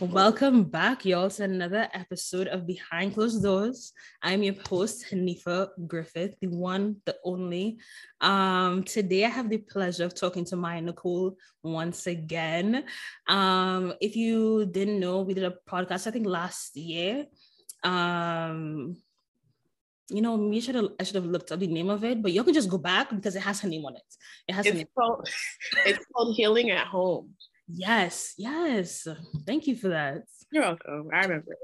Welcome back, y'all, to another episode of Behind Closed Doors. I'm your host, Hanifa Griffith, the one, the only. Um, today, I have the pleasure of talking to Maya Nicole once again. Um, if you didn't know, we did a podcast, I think last year. Um, you know, me should have I should have looked up the name of it, but you can just go back because it has her name on it. It has it's called, it's called Healing at Home. Yes, yes. Thank you for that. You're welcome. I remember.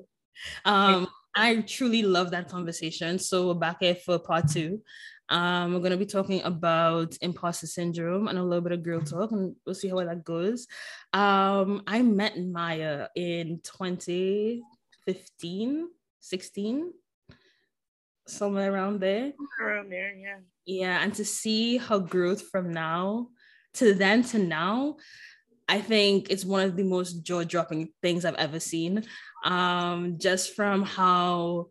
Um, I truly love that conversation. So we're back here for part two. Um, we're gonna be talking about imposter syndrome and a little bit of girl talk, and we'll see how that goes. Um, I met Maya in 2015, 16, somewhere around there. Around there, yeah. Yeah, and to see her growth from now to then to now, I think it's one of the most jaw dropping things I've ever seen. Um, just from how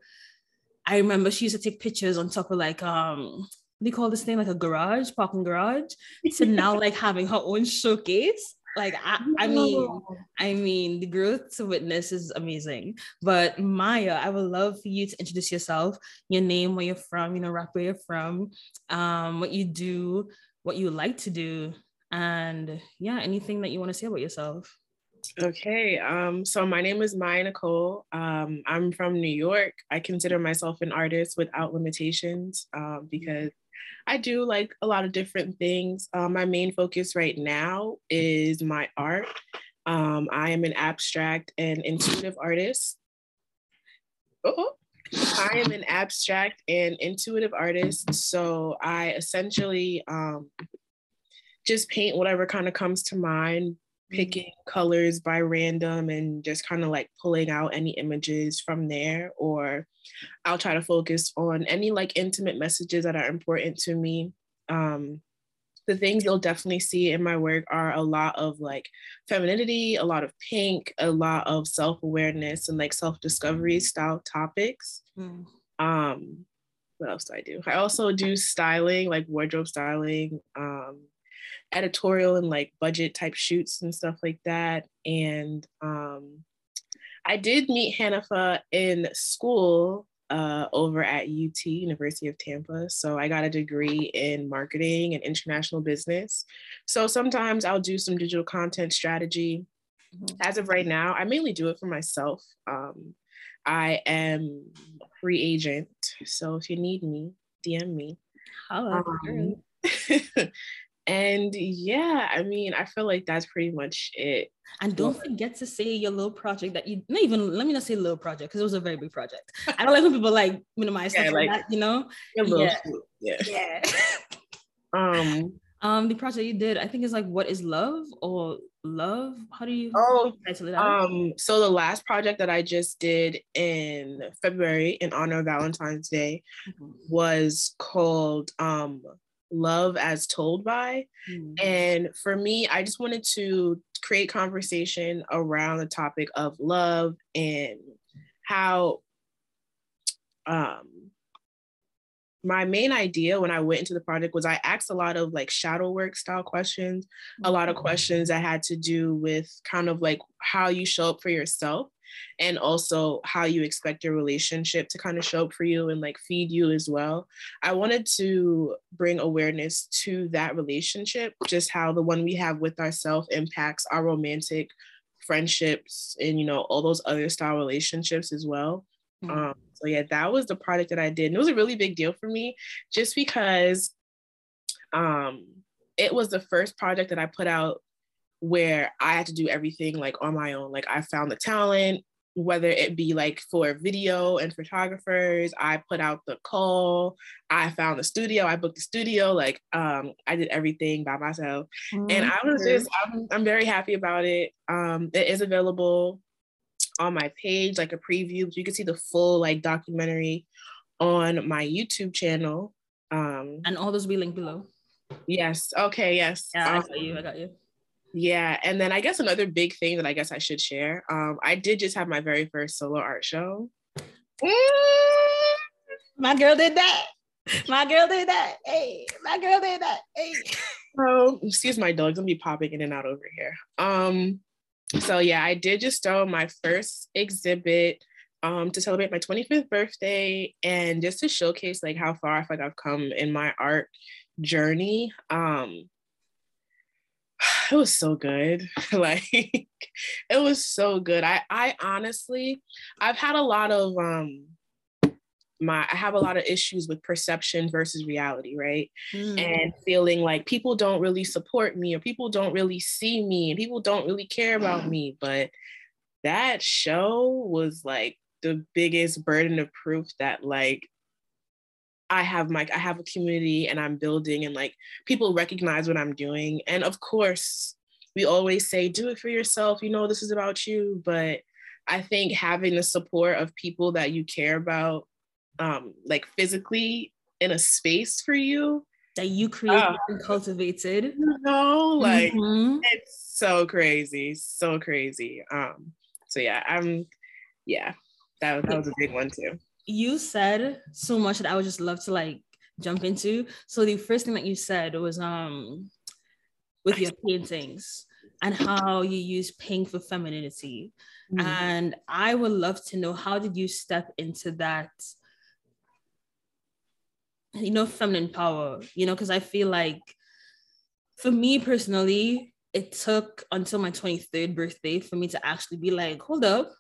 I remember she used to take pictures on top of like um they call this thing like a garage, parking garage, to now like having her own showcase. Like I, I mean, I mean, the growth to witness is amazing. But Maya, I would love for you to introduce yourself, your name, where you're from, you know, rap where you're from, um, what you do, what you like to do, and yeah, anything that you want to say about yourself. Okay, um, so my name is Maya Nicole. Um, I'm from New York. I consider myself an artist without limitations um, because I do like a lot of different things. Uh, my main focus right now is my art. Um, I am an abstract and intuitive artist. Oh, I am an abstract and intuitive artist. So I essentially um, just paint whatever kind of comes to mind, mm-hmm. picking colors by random and just kind of like pulling out any images from there. Or I'll try to focus on any like intimate messages that are important to me. Um, the things you'll definitely see in my work are a lot of like femininity, a lot of pink, a lot of self awareness and like self discovery style topics. Mm. Um, what else do I do? I also do styling, like wardrobe styling, um, editorial and like budget type shoots and stuff like that. And um, I did meet Hanifa in school uh, over at UT, University of Tampa. So I got a degree in marketing and international business. So sometimes I'll do some digital content strategy. Mm-hmm. As of right now, I mainly do it for myself. Um, I am free agent. So if you need me, DM me. Oh, um, and yeah, I mean, I feel like that's pretty much it. And don't well, forget to say your little project that you not even let me not say little project because it was a very big project. I don't like when people like minimize yeah, stuff like, like that, you know. Yeah. yeah. yeah. um um the project you did, I think is like what is love or love? How do you oh um so the last project that I just did in February in honor of Valentine's Day mm-hmm. was called um love as told by. Mm-hmm. And for me, I just wanted to create conversation around the topic of love and how um my main idea when I went into the project was I asked a lot of like shadow work style questions, a lot of mm-hmm. questions that had to do with kind of like how you show up for yourself and also how you expect your relationship to kind of show up for you and like feed you as well. I wanted to bring awareness to that relationship, just how the one we have with ourselves impacts our romantic friendships and you know all those other style relationships as well. Mm-hmm. Um, so yeah, that was the project that I did. And it was a really big deal for me just because um it was the first project that I put out where I had to do everything like on my own. Like I found the talent, whether it be like for video and photographers, I put out the call, I found the studio, I booked the studio, like um, I did everything by myself. Mm-hmm. And I was just, I'm, I'm very happy about it. Um, it is available on my page, like a preview. You can see the full like documentary on my YouTube channel. Um, and all those will be linked below. Yes. Okay. Yes. Yeah, um, I got you. I got you. Yeah, and then I guess another big thing that I guess I should share. Um, I did just have my very first solo art show. My girl did that. My girl did that. Hey, my girl did that. Hey. Oh, excuse my dogs. I'm going to be popping in and out over here. Um, so yeah, I did just throw my first exhibit um, to celebrate my 25th birthday and just to showcase like how far I feel like I've come in my art journey. Um, it was so good. like it was so good. I I honestly I've had a lot of um my I have a lot of issues with perception versus reality, right? Mm. And feeling like people don't really support me or people don't really see me and people don't really care about me, but that show was like the biggest burden of proof that like I have my I have a community and I'm building and like people recognize what I'm doing. And of course, we always say do it for yourself, you know this is about you, but I think having the support of people that you care about um like physically in a space for you that you created uh, and cultivated. You know, like mm-hmm. it's so crazy, so crazy. Um so yeah, I'm yeah, that, that was a big one too. You said so much that I would just love to like jump into. So the first thing that you said was um with your paintings and how you use pink for femininity. Mm-hmm. And I would love to know how did you step into that you know feminine power, you know, because I feel like for me personally, it took until my 23rd birthday for me to actually be like, hold up,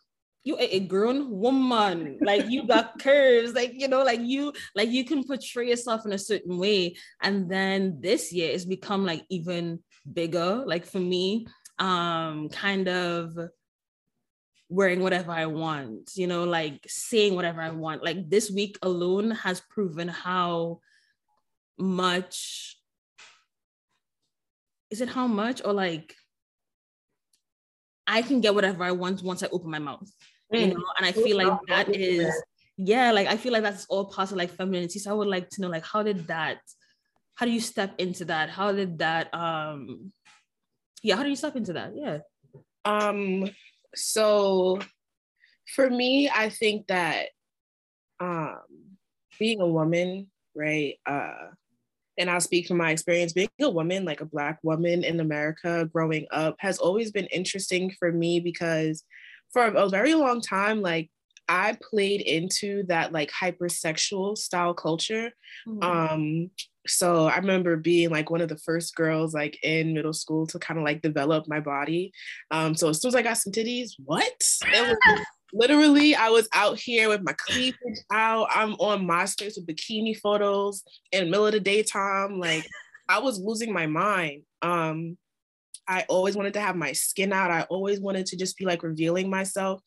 you a grown woman. Like you got curves. Like you know like you like you can portray yourself in a certain way. And then this year it's become like even bigger. Like for me um kind of wearing whatever i want you know like saying whatever i want. Like this week alone has proven how much is it how much? Or like I can get whatever I want once I open my mouth. You know and i feel like that is yeah like i feel like that's all part of like femininity. So i would like to know like how did that how do you step into that? How did that um yeah how do you step into that? Yeah. Um so for me i think that um being a woman right uh and I'll speak from my experience being a woman, like a Black woman in America growing up, has always been interesting for me because for a very long time, like I played into that like hypersexual style culture. Mm-hmm. Um, so I remember being like one of the first girls like in middle school to kind of like develop my body. Um, so as soon as I got some titties, what? It was literally I was out here with my cleavage out. I'm on MySpace with bikini photos in the middle of the daytime. Like I was losing my mind. Um, I always wanted to have my skin out. I always wanted to just be like revealing myself.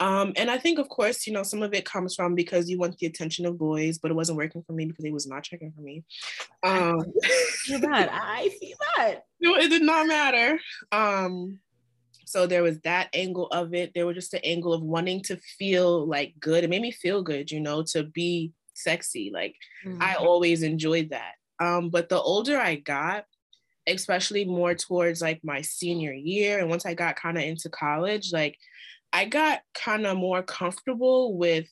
Um, and I think, of course, you know, some of it comes from because you want the attention of boys, but it wasn't working for me because he was not checking for me. Um, I that. I see that. No, it did not matter. Um, so there was that angle of it. There was just the angle of wanting to feel like good. It made me feel good, you know, to be sexy. Like mm-hmm. I always enjoyed that. Um, but the older I got, especially more towards like my senior year. And once I got kind of into college, like I got kind of more comfortable with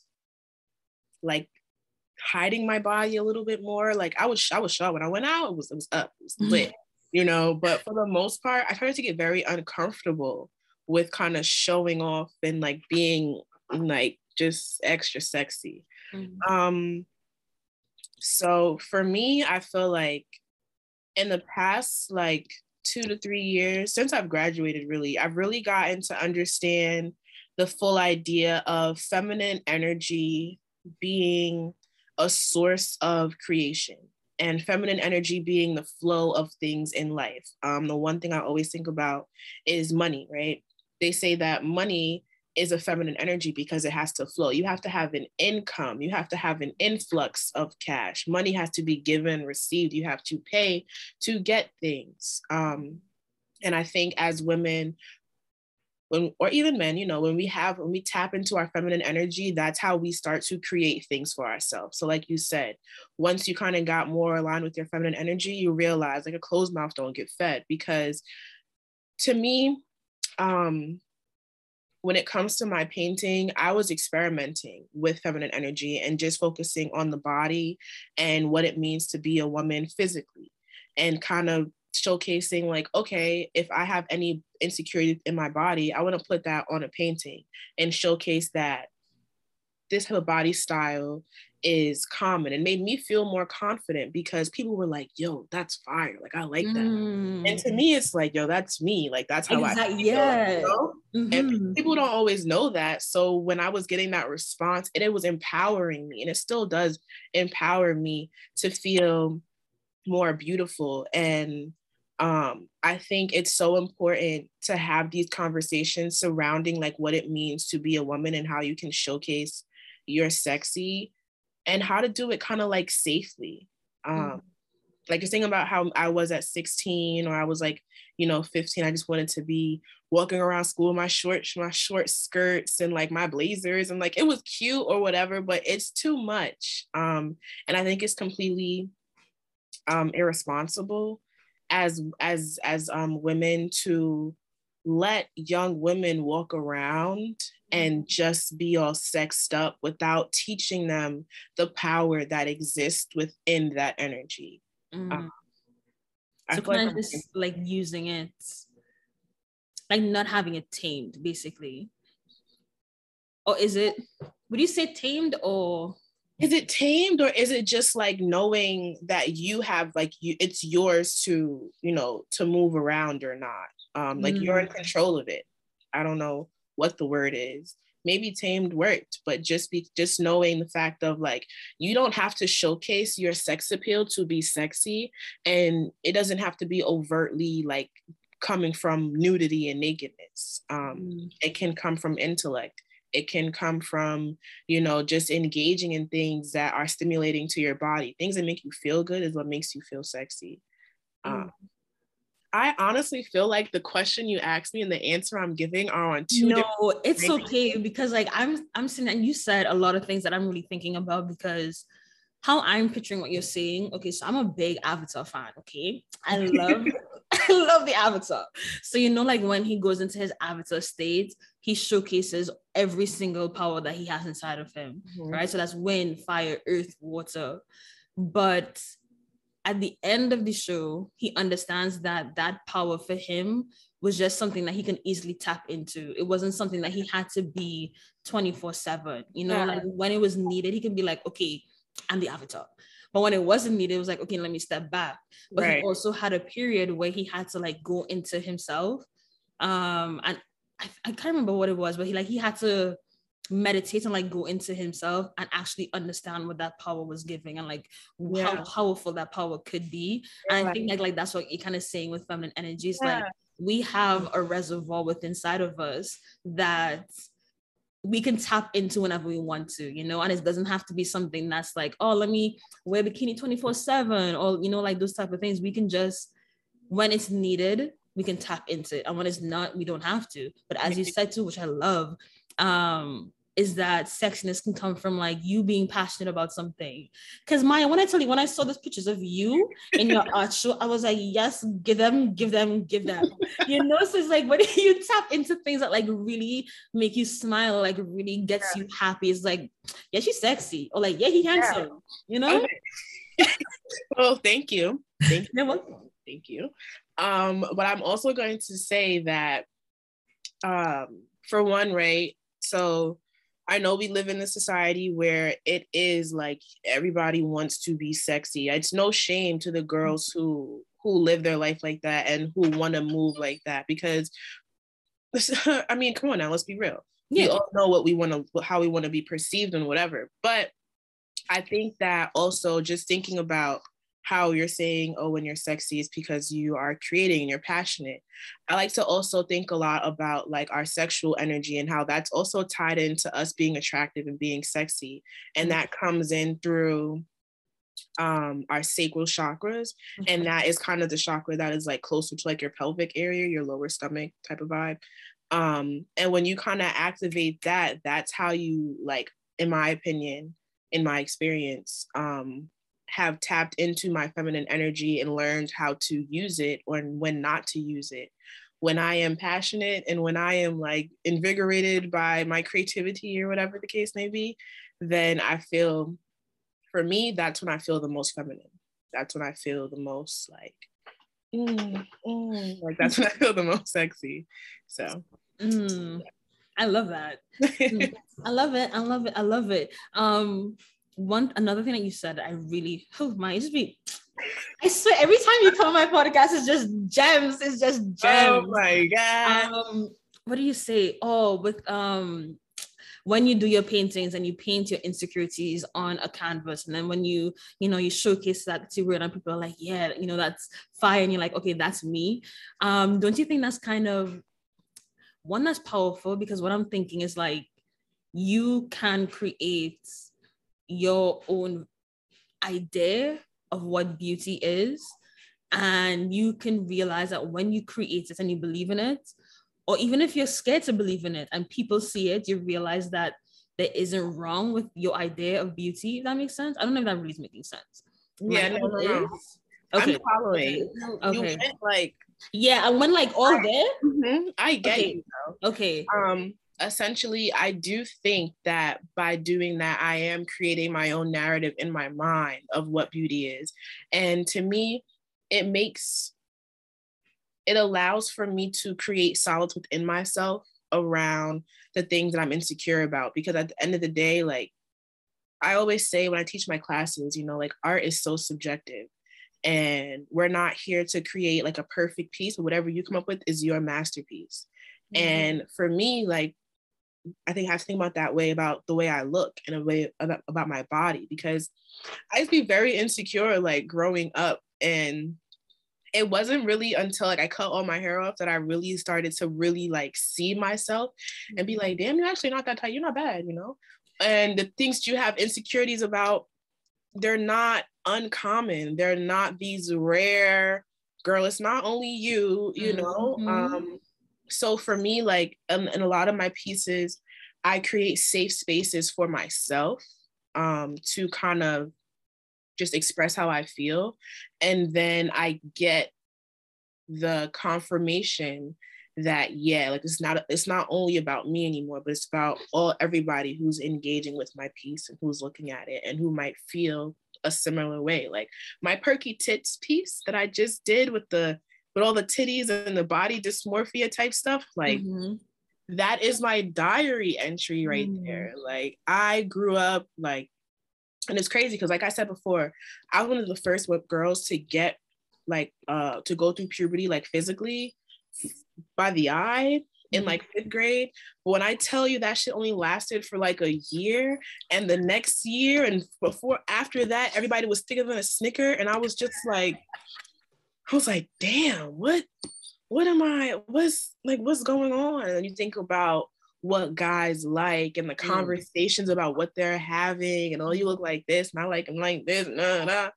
like hiding my body a little bit more. Like I was, I was shot when I went out. It was, it was up, it was mm-hmm. lit, you know. But for the most part, I started to get very uncomfortable with kind of showing off and like being like just extra sexy. Mm-hmm. Um. So for me, I feel like in the past like two to three years since I've graduated, really, I've really gotten to understand the full idea of feminine energy being a source of creation and feminine energy being the flow of things in life. Um, the one thing I always think about is money, right? They say that money is a feminine energy because it has to flow. You have to have an income, you have to have an influx of cash. Money has to be given, received. You have to pay to get things. Um, and I think as women, when, or even men, you know, when we have, when we tap into our feminine energy, that's how we start to create things for ourselves. So, like you said, once you kind of got more aligned with your feminine energy, you realize like a closed mouth don't get fed. Because to me, um, when it comes to my painting, I was experimenting with feminine energy and just focusing on the body and what it means to be a woman physically and kind of showcasing like okay if i have any insecurity in my body i want to put that on a painting and showcase that this body style is common and made me feel more confident because people were like, yo, that's fire. Like, I like that. Mm. And to mm. me, it's like, yo, that's me. Like, that's how exactly. I feel. Yeah. You know? mm-hmm. And people don't always know that. So when I was getting that response, and it was empowering me, and it still does empower me to feel more beautiful. And um, I think it's so important to have these conversations surrounding like what it means to be a woman and how you can showcase your sexy and how to do it kind of like safely. Um, mm-hmm. Like you're saying about how I was at 16 or I was like, you know, 15. I just wanted to be walking around school in my short, my short skirts and like my blazers and like it was cute or whatever, but it's too much. Um, and I think it's completely um, irresponsible as as as um, women to let young women walk around and just be all sexed up without teaching them the power that exists within that energy. Mm. Um, so kind of just like using it, like not having it tamed, basically. Or is it? Would you say tamed or? Is it tamed or is it just like knowing that you have like you? It's yours to you know to move around or not. Um, like mm. you're in mm. control of it. I don't know what the word is. Maybe tamed worked but just be just knowing the fact of like you don't have to showcase your sex appeal to be sexy and it doesn't have to be overtly like coming from nudity and nakedness. Um, mm. it can come from intellect. It can come from you know just engaging in things that are stimulating to your body. Things that make you feel good is what makes you feel sexy. Mm. I honestly feel like the question you asked me and the answer I'm giving are on two. No, it's okay because like I'm I'm saying and you said a lot of things that I'm really thinking about because how I'm picturing what you're saying. Okay, so I'm a big Avatar fan. Okay, I love I love the Avatar. So you know, like when he goes into his Avatar state, he showcases every single power that he has inside of him. Mm-hmm. Right. So that's wind, fire, earth, water. But at the end of the show, he understands that that power for him was just something that he can easily tap into. It wasn't something that he had to be 24 7. You know, yeah. like when it was needed, he can be like, okay, I'm the avatar. But when it wasn't needed, it was like, okay, let me step back. But right. he also had a period where he had to like go into himself. Um, and I, I can't remember what it was, but he like he had to meditate and like go into himself and actually understand what that power was giving and like yeah. how powerful that power could be. Yeah. And I think like like that's what you're kind of saying with feminine energies. Yeah. Like we have a reservoir within inside of us that we can tap into whenever we want to, you know, and it doesn't have to be something that's like, oh, let me wear bikini 24 7 or, you know, like those type of things. We can just, when it's needed, we can tap into it. And when it's not, we don't have to. But as you said too, which I love, um, is that sexiness can come from like you being passionate about something. Because Maya, when I tell you, when I saw those pictures of you in your art show, I was like, yes, give them, give them, give them. you know, so it's like when you tap into things that like really make you smile, like really gets yeah. you happy. It's like, yeah, she's sexy, or like, yeah, he handsome. Yeah. You know. Well, thank you. Thank you. Thank you. Um, but I'm also going to say that, um, for one, right. So I know we live in a society where it is like everybody wants to be sexy. It's no shame to the girls who who live their life like that and who want to move like that because I mean, come on now, let's be real. Yeah. We all know what we want to how we want to be perceived and whatever. But I think that also just thinking about how you're saying, oh, when you're sexy, is because you are creating and you're passionate. I like to also think a lot about like our sexual energy and how that's also tied into us being attractive and being sexy. And that comes in through um our sacral chakras and that is kind of the chakra that is like closer to like your pelvic area your lower stomach type of vibe um and when you kind of activate that that's how you like in my opinion in my experience um have tapped into my feminine energy and learned how to use it or when not to use it. When I am passionate and when I am like invigorated by my creativity or whatever the case may be, then I feel, for me, that's when I feel the most feminine. That's when I feel the most like mm, mm. like that's when I feel the most sexy. So mm. I love that. Mm. I love it. I love it. I love it. Um, one another thing that you said, I really oh my, just be. I swear, every time you come on my podcast, it's just gems. It's just oh gems. Oh my god. Um, what do you say? Oh, with um when you do your paintings and you paint your insecurities on a canvas and then when you you know you showcase that to real and people are like yeah you know that's fine and you're like okay that's me um don't you think that's kind of one that's powerful because what i'm thinking is like you can create your own idea of what beauty is and you can realize that when you create it and you believe in it or even if you're scared to believe in it and people see it, you realize that there isn't wrong with your idea of beauty. If that makes sense. I don't know if that really is making sense. Yeah, no, no. Okay. I'm following. Okay. okay. Went, like yeah, I went like all there. Mm-hmm. I get okay. you. Though. Okay. Um. Essentially, I do think that by doing that, I am creating my own narrative in my mind of what beauty is, and to me, it makes it allows for me to create solids within myself around the things that I'm insecure about. Because at the end of the day, like I always say when I teach my classes, you know, like art is so subjective. And we're not here to create like a perfect piece, but whatever you come up with is your masterpiece. Mm-hmm. And for me, like, I think I have to think about that way about the way I look and a way about, about my body because I used to be very insecure, like growing up. And it wasn't really until like I cut all my hair off that I really started to really like see myself and be like, damn, you're actually not that tight. You're not bad, you know? And the things you have insecurities about, they're not uncommon. They're not these rare, girl, it's not only you, you know? Mm-hmm. Um, so for me, like in, in a lot of my pieces, I create safe spaces for myself um, to kind of just express how I feel. And then I get the confirmation that yeah like it's not it's not only about me anymore but it's about all everybody who's engaging with my piece and who's looking at it and who might feel a similar way like my perky tits piece that i just did with the with all the titties and the body dysmorphia type stuff like mm-hmm. that is my diary entry right mm-hmm. there like i grew up like and it's crazy because like i said before i was one of the first girls to get like uh to go through puberty like physically by the eye in mm-hmm. like fifth grade but when i tell you that shit only lasted for like a year and the next year and before after that everybody was thicker than a snicker and i was just like i was like damn what what am i what's like what's going on and you think about what guys like and the mm. conversations mm. about what they're having and oh you look like this and I like them like this nah, nah.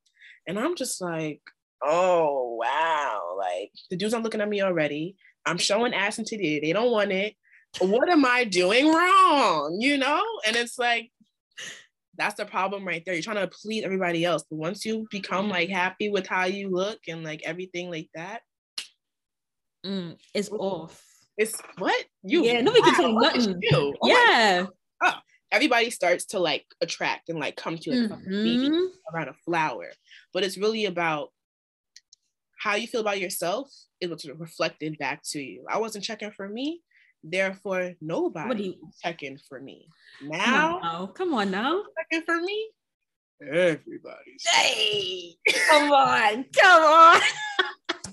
and I'm just like oh wow like the dudes are looking at me already I'm showing ass and titty they don't want it what am I doing wrong you know and it's like that's the problem right there. You're trying to please everybody else. But once you become like happy with how you look and like everything like that mm, it's off. It's what? You yeah nobody can tell nothing. oh yeah. Oh, everybody starts to like attract and like come to you like mm-hmm. around a flower. But it's really about how you feel about yourself. Is what's reflected back to you. I wasn't checking for me therefore nobody you, checking for me now come on, come on now checking for me everybody's hey come on come on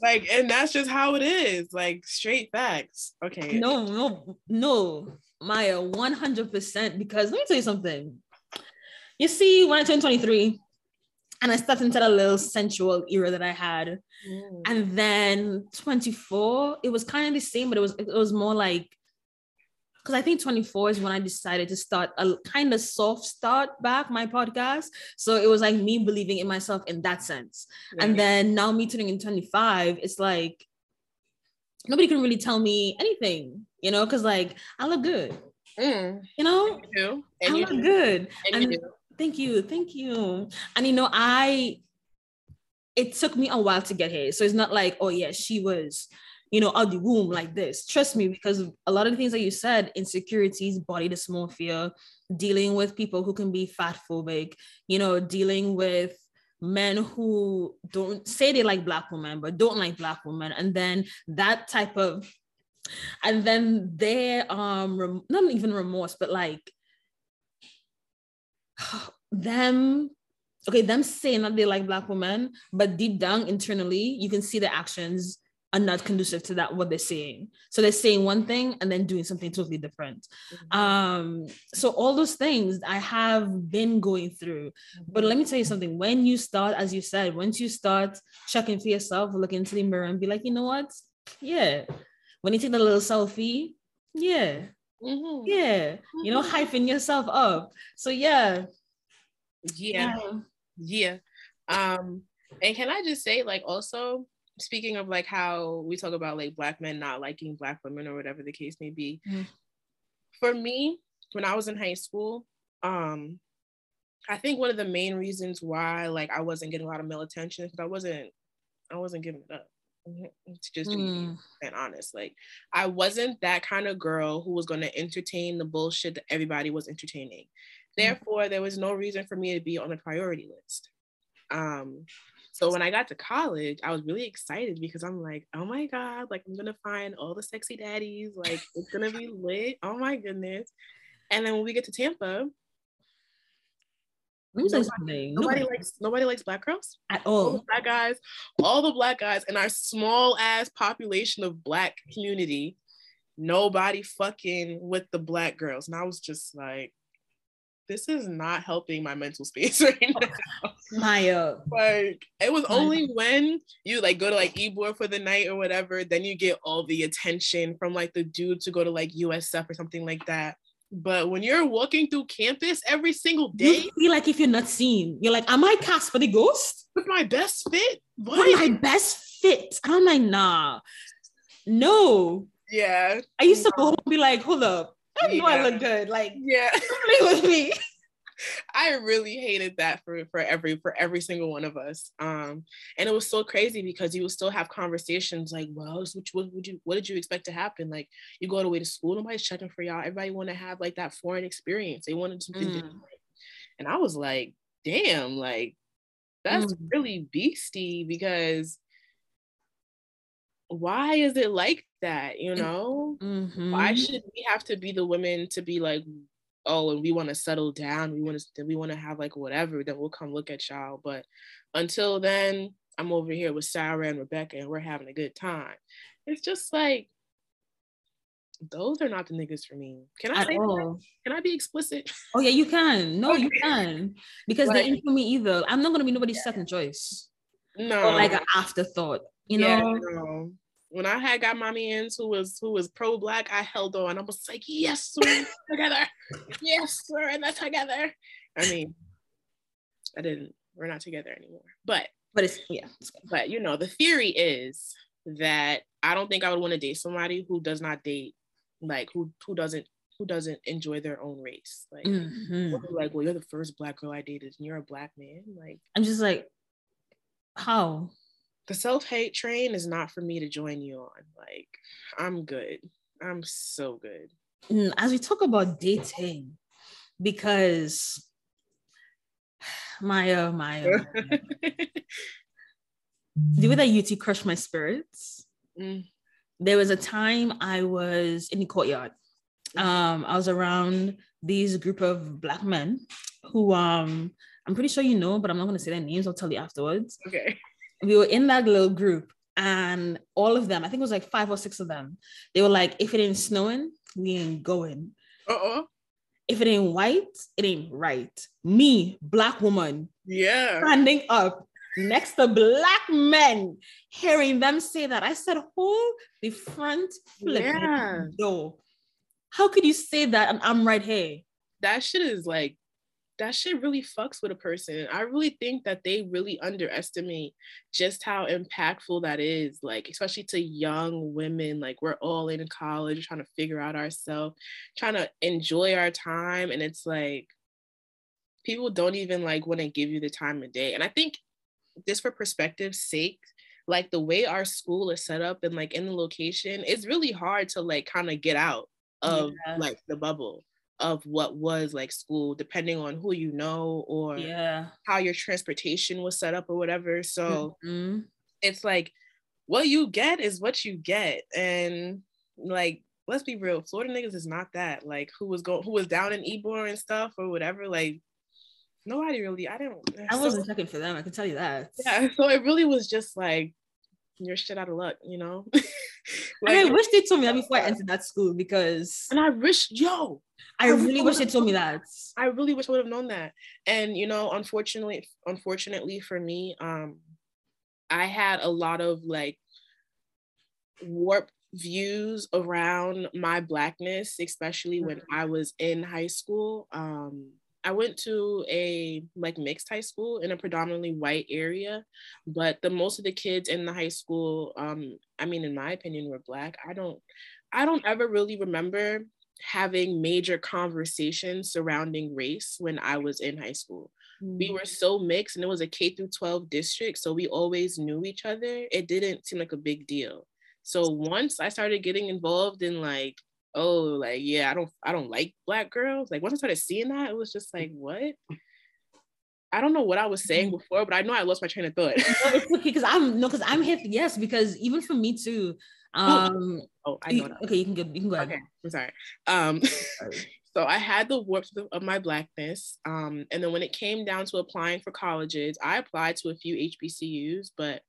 like, and that's just how it is. Like straight facts. Okay. No, no, no, Maya, 100%. Because let me tell you something. You see, when I turned 23, and I stepped into that little sensual era that I had. Mm. And then 24, it was kind of the same, but it was it was more like because I think 24 is when I decided to start a kind of soft start back my podcast. So it was like me believing in myself in that sense. And then now me turning in 25, it's like nobody can really tell me anything, you know, because like I look good. Mm. You know, you I look do. good. And, and thank you, thank you. And you know, I it took me a while to get here. So it's not like, oh yeah, she was you know, out the womb like this. Trust me, because a lot of the things that you said, insecurities, body dysmorphia, dealing with people who can be fat phobic, you know, dealing with men who don't say they like black women but don't like black women and then that type of and then their um rem- not even remorse but like them okay them saying that they like black women but deep down internally you can see the actions are not conducive to that what they're saying. So they're saying one thing and then doing something totally different. Mm-hmm. um so all those things i have been going through. Mm-hmm. but let me tell you something. When you start as you said once you start checking for yourself look into the mirror and be like you know what? Yeah. When you take the little selfie yeah. Mm-hmm. yeah. You know mm-hmm. hyping yourself up. So yeah. Yeah. Yeah. Um and can i just say like also speaking of like how we talk about like black men not liking black women or whatever the case may be mm. for me when i was in high school um i think one of the main reasons why like i wasn't getting a lot of male attention because i wasn't i wasn't giving it up mm-hmm, to just mm. be honest like i wasn't that kind of girl who was going to entertain the bullshit that everybody was entertaining mm. therefore there was no reason for me to be on the priority list um so when I got to college, I was really excited because I'm like, oh my God, like I'm gonna find all the sexy daddies, like it's gonna be lit. Oh my goodness. And then when we get to Tampa, let me say something. Nobody, nobody likes nobody likes black girls at all. all black guys, all the black guys in our small ass population of black community, nobody fucking with the black girls. And I was just like, this is not helping my mental space right now. Maya. Uh, like it was only when you like go to like Ybor for the night or whatever, then you get all the attention from like the dude to go to like USF or something like that. But when you're walking through campus every single day, you feel like if you're not seen, you're like, am I cast for the ghost? With my best fit? What, what my best fit? And I'm like, nah. No. Yeah. I used to go home and be like, hold up. I yeah. know I look good. Like, yeah, play with me. I really hated that for for every for every single one of us. Um, and it was so crazy because you would still have conversations like, well, what, what would you what did you expect to happen? Like you go away to school, nobody's checking for y'all. Everybody want to have like that foreign experience. They wanted something mm. And I was like, damn, like that's mm. really beastie because why is it like that? You know, mm-hmm. why should we have to be the women to be like, oh, and we want to settle down, we want to, we want to have like whatever, then we'll come look at y'all. But until then, I'm over here with Sarah and Rebecca, and we're having a good time. It's just like those are not the niggas for me. Can I say that? Can I be explicit? Oh yeah, you can. No, okay. you can. Because like, they ain't for me either. I'm not gonna be nobody's yeah. second choice. No. Or like an afterthought. You yeah, know? No when I had got mommy ends who was who was pro black, I held on. I was like, yes, we're together. Yes, we're in that together. I mean, I didn't. We're not together anymore. But but it's yeah. But you know, the theory is that I don't think I would want to date somebody who does not date like who who doesn't who doesn't enjoy their own race. Like, mm-hmm. like, well, you're the first black girl I dated, and you're a black man. Like, I'm just like, how? The self-hate train is not for me to join you on. Like, I'm good. I'm so good. Mm, as we talk about dating, because Maya, Maya, Maya. the way that UT crushed my spirits. Mm. There was a time I was in the courtyard. Um, I was around these group of black men who um I'm pretty sure you know, but I'm not gonna say their names. I'll tell you afterwards. Okay we were in that little group and all of them, I think it was like five or six of them, they were like, if it ain't snowing, we ain't going. Uh-uh. If it ain't white, it ain't right. Me, black woman, yeah, standing up next to black men, hearing them say that. I said, hold the front flip yeah. door. How could you say that? And I'm right here. That shit is like that shit really fucks with a person. I really think that they really underestimate just how impactful that is, like, especially to young women. Like, we're all in college trying to figure out ourselves, trying to enjoy our time. And it's like, people don't even like want to give you the time of day. And I think just for perspective's sake, like the way our school is set up and like in the location, it's really hard to like kind of get out of yeah. like the bubble of what was like school, depending on who you know or yeah how your transportation was set up or whatever. So mm-hmm. it's like what you get is what you get. And like, let's be real, Florida niggas is not that. Like who was going who was down in Ybor and stuff or whatever. Like nobody really, I didn't I wasn't checking for them, I can tell you that. Yeah. So it really was just like you're shit out of luck, you know? like, and I wish they told me that before I entered that school because and I wish, yo, I, I really wish they told me that. I really wish I would have known that. And you know, unfortunately, unfortunately for me, um, I had a lot of like warped views around my blackness, especially when mm-hmm. I was in high school. Um, I went to a like mixed high school in a predominantly white area, but the most of the kids in the high school, um, I mean, in my opinion, were black. I don't, I don't ever really remember having major conversations surrounding race when I was in high school. Mm. We were so mixed, and it was a K through 12 district, so we always knew each other. It didn't seem like a big deal. So once I started getting involved in like oh like yeah i don't i don't like black girls like once i started seeing that it was just like what I don't know what I was saying mm-hmm. before, but I know I lost my train of thought. okay because I'm no, because I'm here. Yes, because even for me too. Um, oh, I know. okay, you can go. You can go ahead. Okay, I'm sorry. Um, so I had the warmth of my blackness. Um, and then when it came down to applying for colleges, I applied to a few HBCUs, but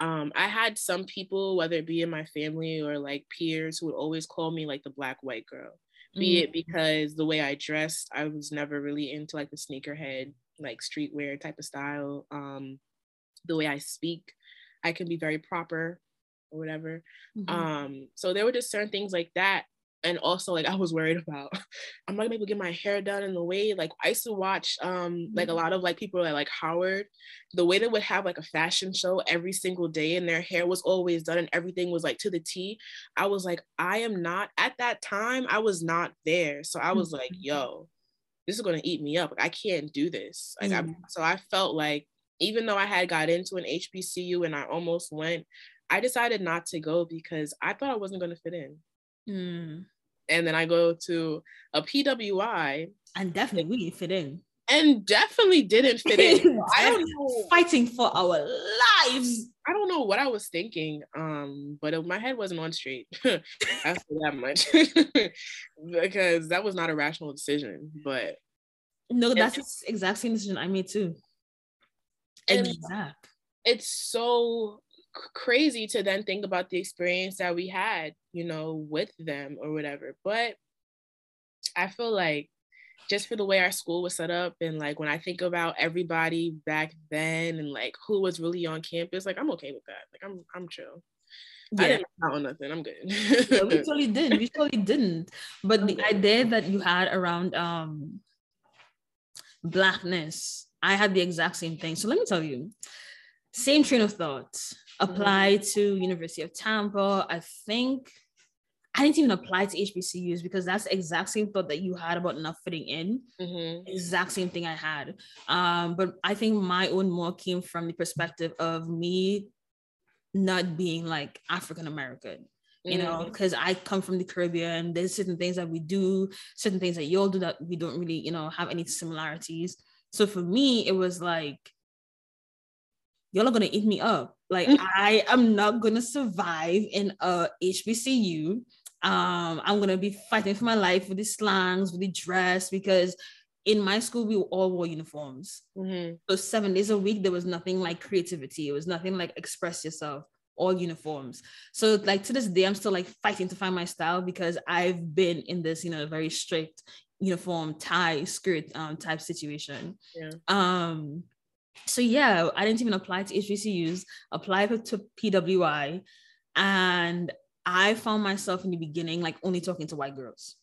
um, I had some people, whether it be in my family or like peers, who would always call me like the black white girl. Mm-hmm. Be it mm. because the way I dressed, I was never really into like the sneakerhead, like streetwear type of style. Um, the way I speak, I can be very proper or whatever. Mm-hmm. Um, so there were just certain things like that and also like I was worried about I'm not gonna be able to get my hair done in the way like I used to watch um like a mm-hmm. lot of like people like, like Howard the way they would have like a fashion show every single day and their hair was always done and everything was like to the T I was like I am not at that time I was not there so I was like mm-hmm. yo this is gonna eat me up like, I can't do this like mm. I so I felt like even though I had got into an HBCU and I almost went I decided not to go because I thought I wasn't gonna fit in Mm. And then I go to a PWI. And definitely we didn't fit in. And definitely didn't fit in. I don't know. Fighting for our lives. I don't know what I was thinking, um, but my head wasn't on straight after that much because that was not a rational decision. But no, that's the exact same decision I made too. Exact. It's so crazy to then think about the experience that we had, you know, with them or whatever. But I feel like just for the way our school was set up and like when I think about everybody back then and like who was really on campus, like I'm okay with that. Like I'm I'm chill. Yeah. I didn't count on nothing. I'm good. yeah, we totally didn't. We totally didn't. But the idea that you had around um blackness, I had the exact same thing. So let me tell you, same train of thought applied to University of Tampa. I think I didn't even apply to HBCUs because that's the exact same thought that you had about not fitting in. Mm-hmm. Exact same thing I had. Um, but I think my own more came from the perspective of me not being like African American. You know, because mm-hmm. I come from the Caribbean. There's certain things that we do, certain things that y'all do that we don't really, you know, have any similarities. So for me, it was like y'all are gonna eat me up. Like mm. I am not gonna survive in a HBCU. Um, I'm gonna be fighting for my life with the slangs, with the dress, because in my school we all wore uniforms. Mm-hmm. So seven days a week, there was nothing like creativity. It was nothing like express yourself. All uniforms. So like to this day, I'm still like fighting to find my style because I've been in this, you know, very strict uniform tie skirt um type situation. Yeah. Um so yeah, I didn't even apply to HBCUs, applied to PWI, and I found myself in the beginning like only talking to white girls.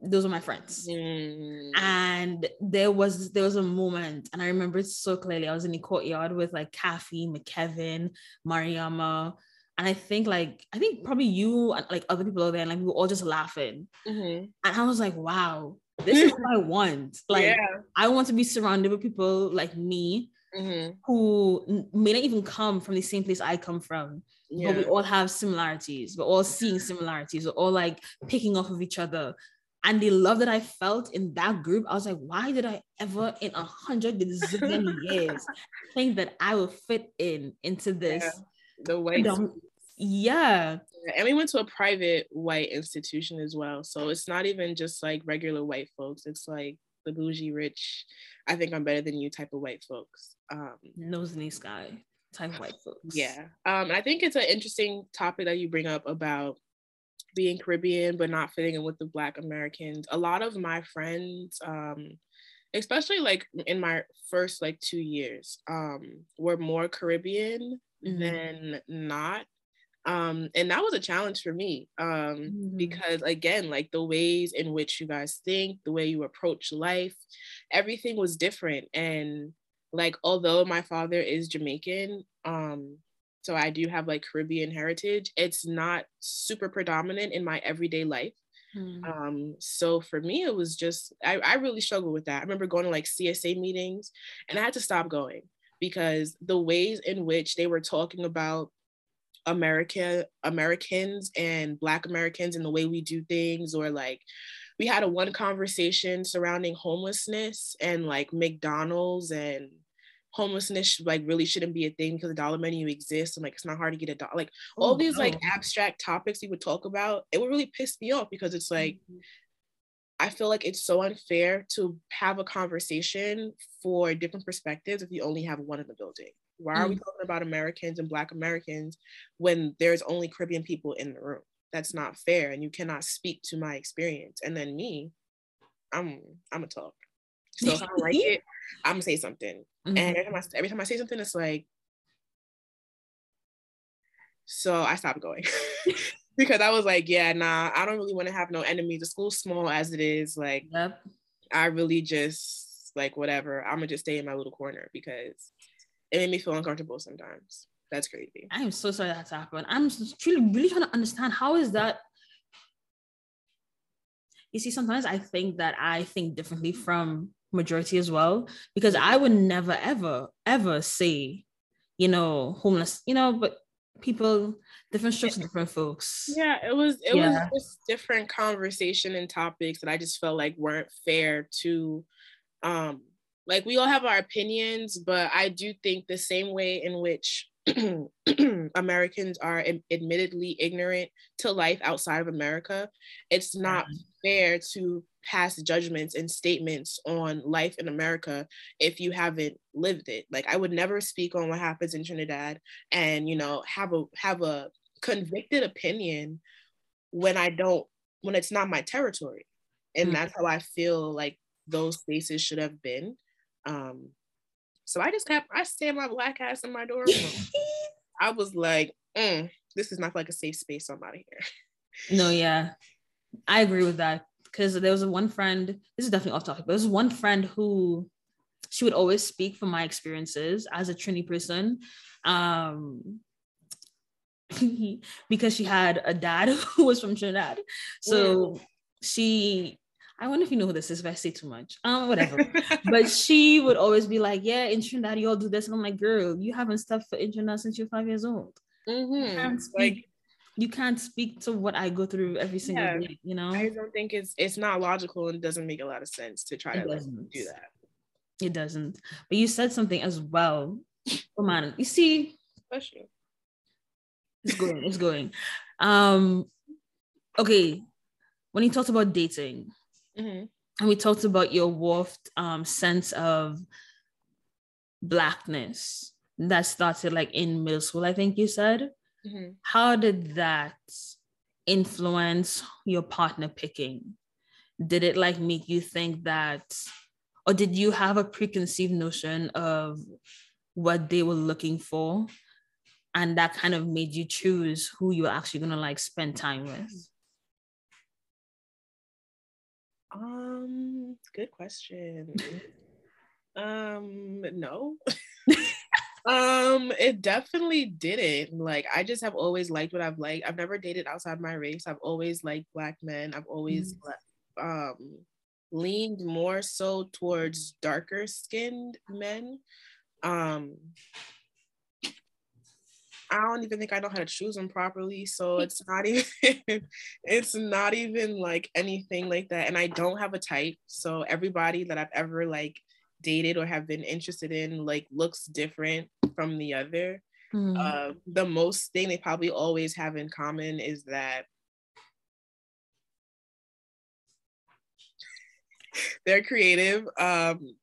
Those were my friends. Mm. And there was there was a moment, and I remember it so clearly. I was in the courtyard with like Kathy, McKevin, Mariama, and I think like I think probably you and like other people over there, and like we were all just laughing. Mm-hmm. And I was like, wow, this is what I want. Like yeah. I want to be surrounded with people like me mm-hmm. who may not even come from the same place I come from, yeah. but we all have similarities. We're all seeing similarities. We're all like picking off of each other. and the love that I felt in that group, I was like, why did I ever in a hundred zillion years think that I would fit in into this? Yeah, the way. Yeah. And we went to a private white institution as well. So it's not even just like regular white folks. It's like the bougie rich, I think I'm better than you type of white folks. Um nose the sky type white folks. Yeah. Um I think it's an interesting topic that you bring up about being Caribbean but not fitting in with the Black Americans. A lot of my friends, um, especially like in my first like two years, um, were more Caribbean mm-hmm. than not. Um, and that was a challenge for me um, mm-hmm. because again, like the ways in which you guys think, the way you approach life, everything was different. And like although my father is Jamaican, um, so I do have like Caribbean heritage. It's not super predominant in my everyday life. Hmm. Um, so for me, it was just I, I really struggled with that. I remember going to like CSA meetings and I had to stop going because the ways in which they were talking about America Americans and Black Americans and the way we do things, or like we had a one conversation surrounding homelessness and like McDonald's and homelessness like really shouldn't be a thing because the dollar menu exists and like it's not hard to get a dollar like oh, all these no. like abstract topics we would talk about it would really piss me off because it's like mm-hmm. I feel like it's so unfair to have a conversation for different perspectives if you only have one in the building. Why are mm. we talking about Americans and Black Americans when there's only Caribbean people in the room? That's not fair, and you cannot speak to my experience. And then me, I'm I'm a talk. So if I like it, I'm gonna say something. Mm-hmm. And every time, I, every time I say something, it's like, so I stopped going because I was like, yeah, nah, I don't really want to have no enemies. The school's small as it is. Like, yep. I really just like whatever. I'm gonna just stay in my little corner because it made me feel uncomfortable sometimes. That's crazy. I am so sorry that's happened. I'm truly really trying to understand how is that you see sometimes i think that i think differently from majority as well because I would never ever ever say you know homeless you know but people different strokes different folks yeah it was it yeah. was just different conversation and topics that I just felt like weren't fair to um like we all have our opinions but I do think the same way in which Americans are admittedly ignorant to life outside of America it's not fair to pass judgments and statements on life in America if you haven't lived it. Like I would never speak on what happens in Trinidad and you know have a have a convicted opinion when I don't when it's not my territory. And mm-hmm. that's how I feel like those spaces should have been. Um so I just kept I stand my black ass in my dorm room. I was like, mm, this is not like a safe space, so I'm out of here. No, yeah. I agree with that because there was a one friend. This is definitely off topic, but there was one friend who she would always speak from my experiences as a Trini person. Um, because she had a dad who was from Trinidad. So yeah. she I wonder if you know who this is if I say too much. Um, whatever. but she would always be like, Yeah, in Trinidad, you all do this. And I'm like, girl, you haven't stuff for internet since you're five years old. Mm-hmm. like you can't speak to what I go through every single yeah, day, you know? I don't think it's it's not logical and it doesn't make a lot of sense to try it to like, do that. It doesn't. But you said something as well. Oh man, you see, Especially. it's going, it's going. Um, okay, when you talked about dating, mm-hmm. and we talked about your warped um sense of blackness that started like in middle school, I think you said. Mm-hmm. How did that influence your partner picking? Did it like make you think that, or did you have a preconceived notion of what they were looking for? And that kind of made you choose who you were actually gonna like spend time with? Um, good question. um, no. Um, it definitely didn't. Like, I just have always liked what I've liked. I've never dated outside my race. I've always liked black men. I've always mm. um leaned more so towards darker skinned men. Um I don't even think I know how to choose them properly. So it's not even it's not even like anything like that. And I don't have a type. So everybody that I've ever like dated or have been interested in like looks different from the other. Mm. Uh, the most thing they probably always have in common is that they're creative, um,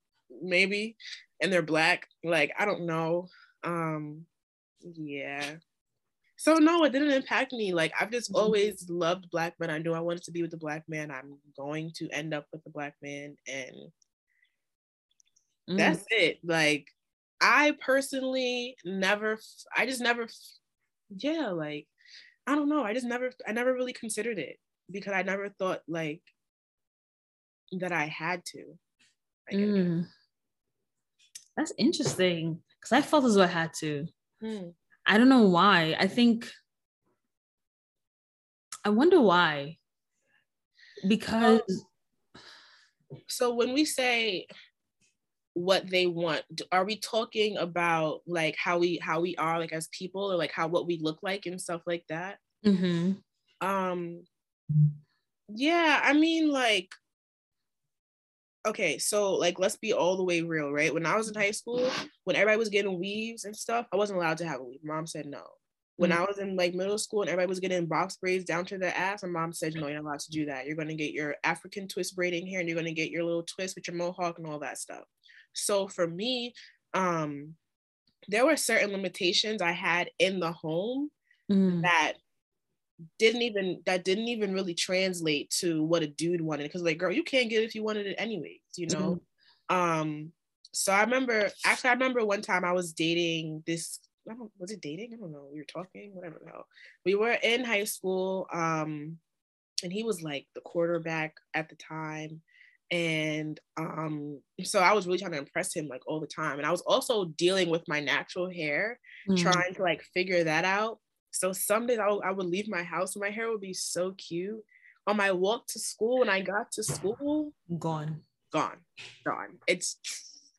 maybe, and they're black. Like I don't know. Um, yeah. So no, it didn't impact me. Like I've just mm-hmm. always loved black men. I knew I wanted to be with a black man. I'm going to end up with a black man, and mm. that's it. Like I personally never. I just never. Yeah, like I don't know. I just never. I never really considered it because I never thought like that I had to. Mm. That's interesting because I felt as though I had to. Hmm. I don't know why. I think I wonder why. Because so when we say what they want, are we talking about like how we how we are like as people or like how what we look like and stuff like that? Mm-hmm. Um yeah, I mean like okay, so like let's be all the way real, right? When I was in high school, when everybody was getting weaves and stuff, I wasn't allowed to have a weave. Mom said no. When mm-hmm. I was in like middle school and everybody was getting box braids down to their ass, my mom said, No, you're not allowed to do that. You're gonna get your African twist braiding here and you're gonna get your little twist with your mohawk and all that stuff. So for me, um, there were certain limitations I had in the home mm. that didn't even that didn't even really translate to what a dude wanted because like girl you can't get it if you wanted it anyways you know? Mm-hmm. um so i remember actually i remember one time i was dating this was it dating? I don't know. We were talking? Whatever the hell. We were in high school um and he was like the quarterback at the time. And um so i was really trying to impress him like all the time. And i was also dealing with my natural hair mm-hmm. trying to like figure that out so some days I, I would leave my house and my hair would be so cute. On my walk to school, when I got to school, gone, gone, gone. It's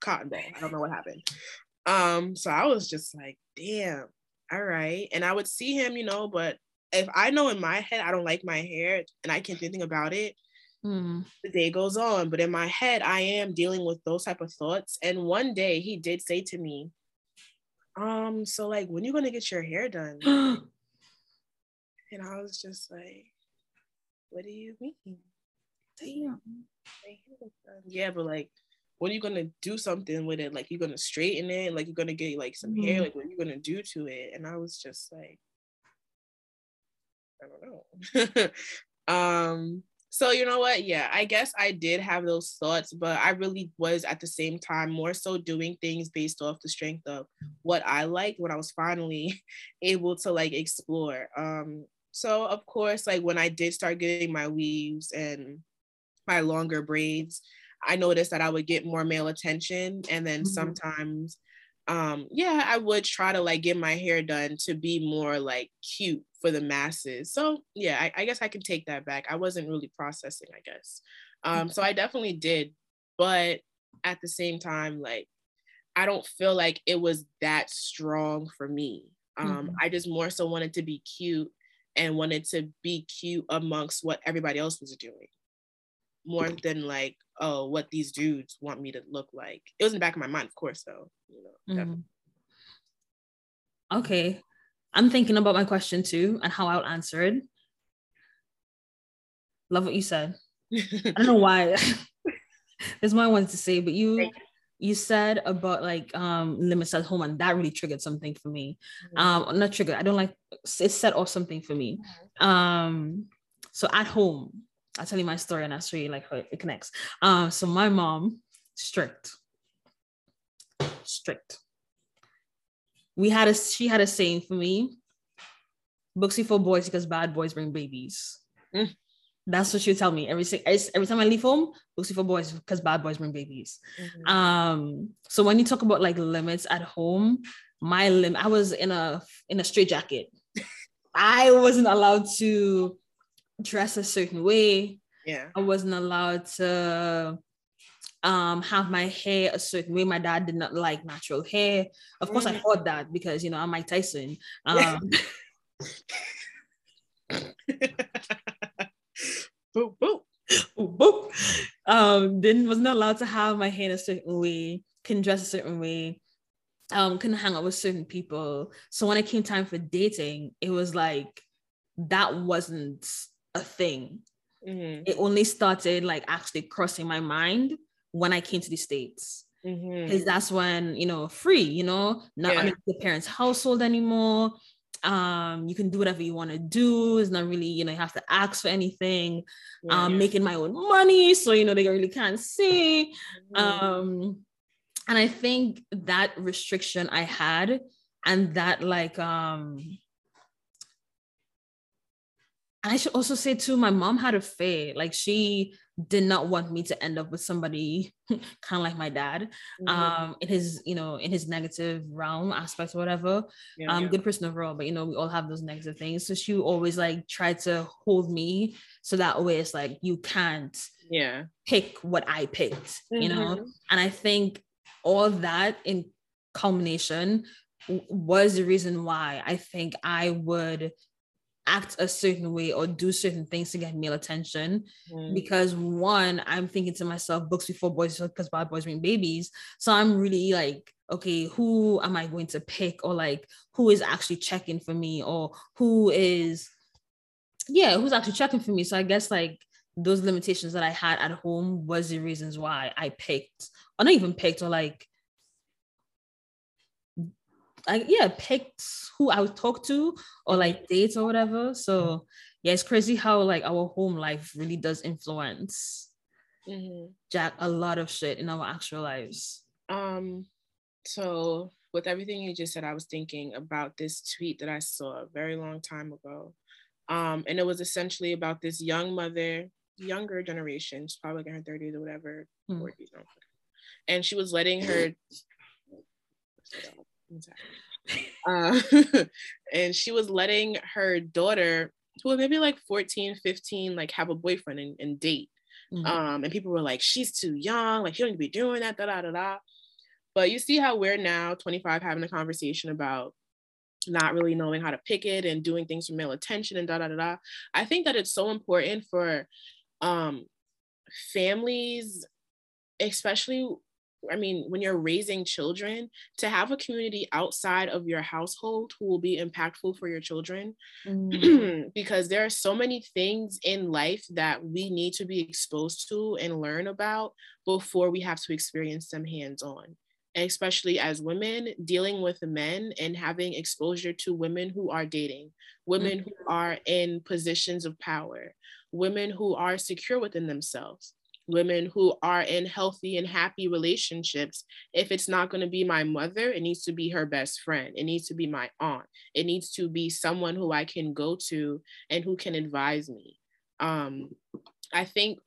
cotton ball. I don't know what happened. Um, so I was just like, damn, all right. And I would see him, you know, but if I know in my head I don't like my hair and I can't do anything about it, mm. the day goes on. But in my head, I am dealing with those type of thoughts. And one day he did say to me, um, so like when you gonna get your hair done? and I was just like, what do you mean? Damn. Yeah, but like when are you gonna do something with it? Like you're gonna straighten it, like you're gonna get like some mm-hmm. hair, like what are you gonna do to it? And I was just like, I don't know. um so you know what? Yeah, I guess I did have those thoughts, but I really was at the same time more so doing things based off the strength of what I liked when I was finally able to like explore. Um, so of course, like when I did start getting my weaves and my longer braids, I noticed that I would get more male attention, and then mm-hmm. sometimes um yeah i would try to like get my hair done to be more like cute for the masses. So yeah I, I, guess i can take that back. I wasn't really processing i guess. Um so i definitely did but at the same time like i don't feel like it was that strong for me. Um mm-hmm. i just more so wanted to be cute and wanted to be cute amongst what everybody else was doing more than like oh what these dudes want me to look like. It was in the back of my mind of course though you know mm. okay i'm thinking about my question too and how i'll answer it love what you said i don't know why there's more i wanted to say but you you said about like um limits at home and that really triggered something for me mm-hmm. um not triggered i don't like it set off something for me mm-hmm. um so at home I'll tell you my story and I'll show you like how it connects. Um, so my mom, strict, strict. We had a she had a saying for me, booksy for boys because bad boys bring babies. Mm. That's what she would tell me every every time I leave home. Booksy for boys because bad boys bring babies. Mm-hmm. Um, so when you talk about like limits at home, my limit, I was in a in a straight jacket. I wasn't allowed to dress a certain way. Yeah. I wasn't allowed to um, have my hair a certain way. My dad did not like natural hair. Of course, mm-hmm. I thought that because you know I'm Mike Tyson. Um, boop boop. Boop, boop. Um, then was not allowed to have my hair a certain way, can dress a certain way, um, couldn't hang out with certain people. So when it came time for dating, it was like that wasn't a thing. Mm-hmm. It only started like actually crossing my mind when I came to the States. Because mm-hmm. that's when, you know, free, you know, not yeah. under the parents' household anymore. Um, you can do whatever you want to do. It's not really, you know, you have to ask for anything. Yeah, um, making my own money, so you know they really can't see. Mm-hmm. Um, and I think that restriction I had and that like um and I should also say too, my mom had a fair. Like she did not want me to end up with somebody kind of like my dad, mm-hmm. um, in his, you know, in his negative realm aspects or whatever. Yeah, um, yeah. good person overall, but you know, we all have those negative things. So she always like tried to hold me so that way it's like you can't yeah pick what I picked, mm-hmm. you know. Mm-hmm. And I think all that in culmination was the reason why I think I would act a certain way or do certain things to get male attention. Mm. because one i'm thinking to myself books before boys because bad boys bring babies. So i'm really like okay who am i going to pick? Or like who is actually checking for me? Or who is yeah who's actually checking for me? So i guess like those limitations that i had at home was the reasons why i picked or not even picked or like I yeah picked who I would talk to or like date or whatever. So yeah, it's crazy how like our home life really does influence mm-hmm. Jack a lot of shit in our actual lives. Um, so with everything you just said, I was thinking about this tweet that I saw a very long time ago. Um, and it was essentially about this young mother, younger generation, she's probably like in her 30s or whatever, mm. 40s, and she was letting her uh, and she was letting her daughter who was maybe like 14 15 like have a boyfriend and, and date. Mm-hmm. um and people were like she's too young. Like she don't be doing that da da da da. But you see how we're now 25 having a conversation about not really knowing how to pick it and doing things for male attention and da da da da. I think that it's so important for um families especially I mean, when you're raising children, to have a community outside of your household who will be impactful for your children, mm. because there are so many things in life that we need to be exposed to and learn about before we have to experience them hands on. especially as women dealing with men and having exposure to women who are dating, women mm. who are in positions of power, women who are secure within themselves women who are in healthy and happy relationships if it's not going to be my mother it needs to be her best friend. It needs to be my aunt. It needs to be someone who i can go to and who can advise me. Um i think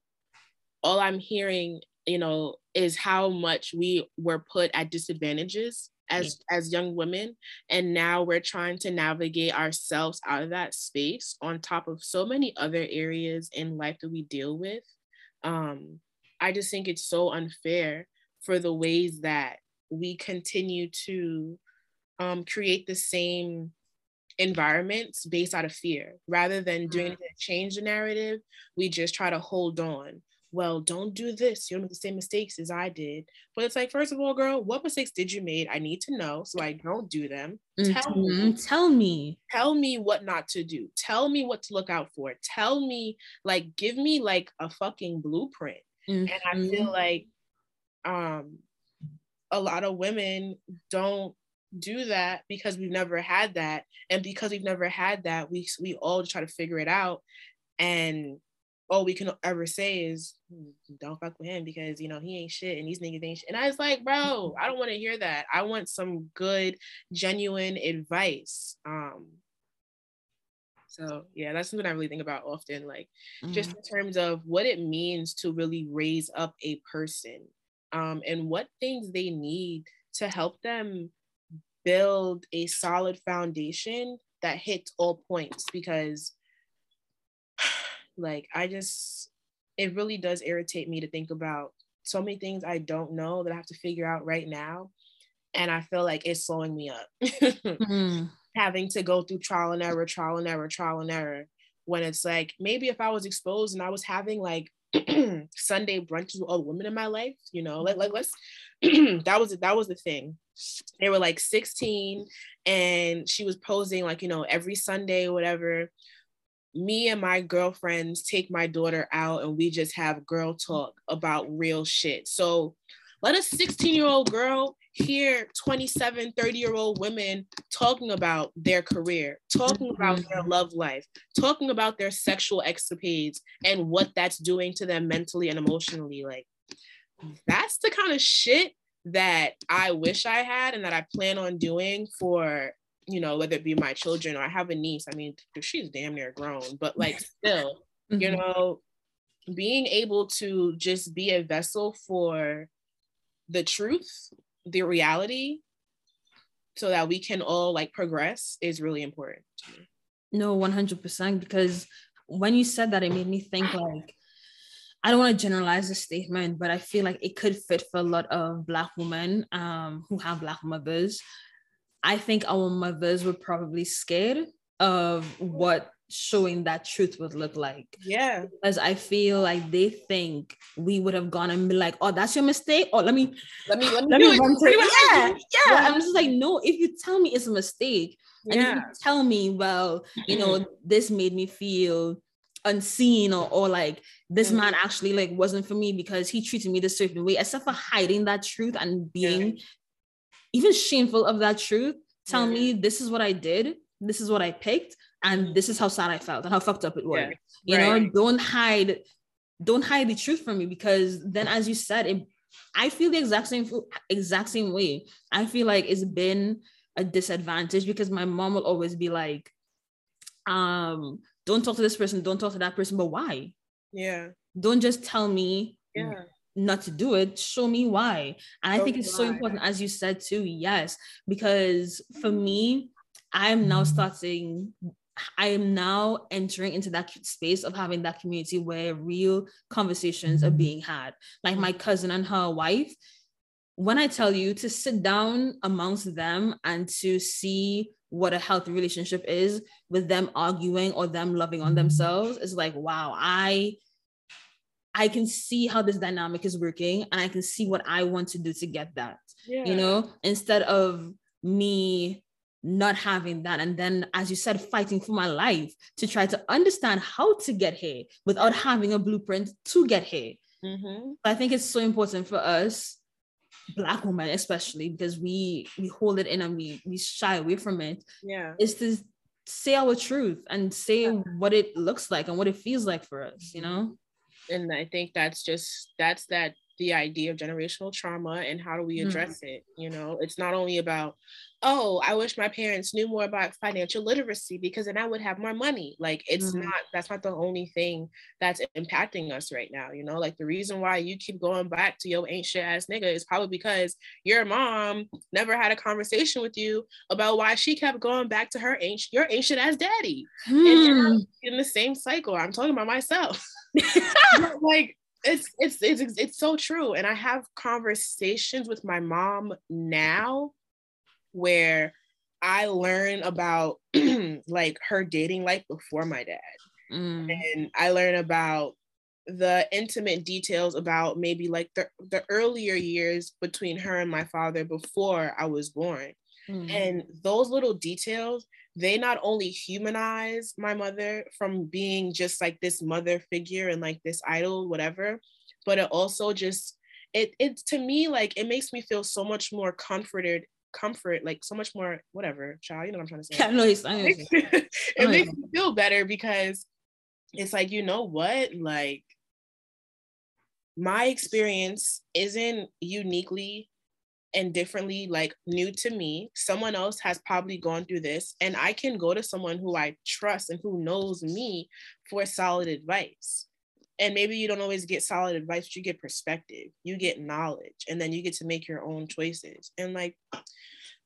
all i'm hearing you know is how much we were put at disadvantages as as young women and now we're trying to navigate ourselves out of that space on top of so many other areas in life that we deal with um, I just think it's so unfair for the ways that we continue to um, create the same environments based out of fear rather than doing mm-hmm. to change the narrative we just try to hold on well don't do this you don't make the same mistakes as i did. But it's like first of all girl what mistakes did you made i need to know so i don't do them. Mm-hmm. tell me. Tell me. Tell me what not to do. Tell me what to look out for. Tell me like give me like a fucking blueprint. Mm-hmm. and i feel mm-hmm. like um a lot of women don't do that because we've never had that. And because we've never had that we we all try to figure it out. And all we can ever say is don't fuck with him because you know he ain't shit and these niggas ain't shit. And I was like, bro, I don't want to hear that. I want some good, genuine advice. Um, so yeah, that's something I really think about often, like mm-hmm. just in terms of what it means to really raise up a person, um, and what things they need to help them build a solid foundation that hits all points because like I just it really does irritate me to think about so many things I don't know that I have to figure out right now. And I feel like it's slowing me up. mm-hmm. Having to go through trial and error, trial and error, trial and error. When it's like maybe if I was exposed and I was having like Sunday brunches with all the women in my life, you know, like like let's that was that was the thing. They were like 16 and she was posing like, you know, every Sunday whatever. Me and my girlfriends take my daughter out and we just have girl talk about real shit. So let a 16 year old girl hear 27, 30 year old women talking about their career, talking about their mm-hmm. love life, talking about their sexual escapades and what that's doing to them mentally and emotionally. Like, that's the kind of shit that I wish I had and that I plan on doing for, you know, whether it be my children or I have a niece. I mean, she's damn near grown, but like still, mm-hmm. you know, being able to just be a vessel for the truth the reality so that we can all like progress is really important no 100% because when you said that it made me think like I don't want to generalize the statement, but I feel like it could fit for a lot of Black women um, who have Black mothers. I think our mothers were probably scared of what showing that truth would look like. Yeah. Because I feel like they think we would have gone and be like, oh, that's your mistake. Oh, let me let me let me, let me run to yeah, yeah. Yeah. I'm just like, no, if you tell me it's a mistake, yeah. and you tell me, well, you know, this made me feel unseen or, or like this mm-hmm. man actually like wasn't for me because he treated me this certain way, except for hiding that truth and being yeah. Even shameful of that truth. Tell yeah. me this is what I did, this is what I picked and this is how sad I felt and how fucked up it was. Yeah, you right. know, don't hide, don't hide the truth from me because then, as you said, it, I feel the exact same exact same way. I feel like it's been a disadvantage because my mom will always be like, um, don't talk to this person, don't talk to that person, but why? Yeah. Don't just tell me yeah. Not to do it. Show me why. And I think it's so important, as you said too. Yes, because for me, I'm now starting I am now entering into that space of having that community where real conversations are being had. Like my cousin and her wife, when I tell you to sit down amongst them and to see what a healthy relationship is with them arguing or them loving on themselves, is like, wow, I I can see how this dynamic is working and I can see what I want to do to get that. Yeah. You know, instead of me not having that and then as you said fighting for my life to try to understand how to get here without having a blueprint to get here mm-hmm. i think it's so important for us black women especially because we we hold it in and we we shy away from it yeah is to say our truth and say yeah. what it looks like and what it feels like for us you know and i think that's just that's that the idea of generational trauma and how do we mm-hmm. address mm-hmm. it you know it's not only about oh i wish my parents knew more about financial literacy because then i would have more money like it's mm-hmm. not that's not the only thing that's impacting us right now you know like the reason why you keep going back to your ancient ass nigga is probably because your mom never had a conversation with you about why she kept going back to her ancient your ancient ass daddy mm. and you're in the same cycle i'm talking about myself like it's, it's it's it's so true and i have conversations with my mom now where i learn about like her dating life before my dad mm. and i learn about the intimate details about maybe like the, the earlier years between her and my father before i was born mm. and those little details they not only humanize my mother from being just like this mother figure and like this idol, whatever, but it also just it it to me like it makes me feel so much more comforted comfort like so much more whatever child you know what i'm trying to say. Yeah, no, it's, it makes me feel better because it's like you know what like my experience isn't uniquely and differently like new to me. Someone else has probably gone through this and i can go to someone who i trust and who knows me for solid advice. And maybe you don't always get solid advice but you get perspective you get knowledge and then you get to make your own choices. And like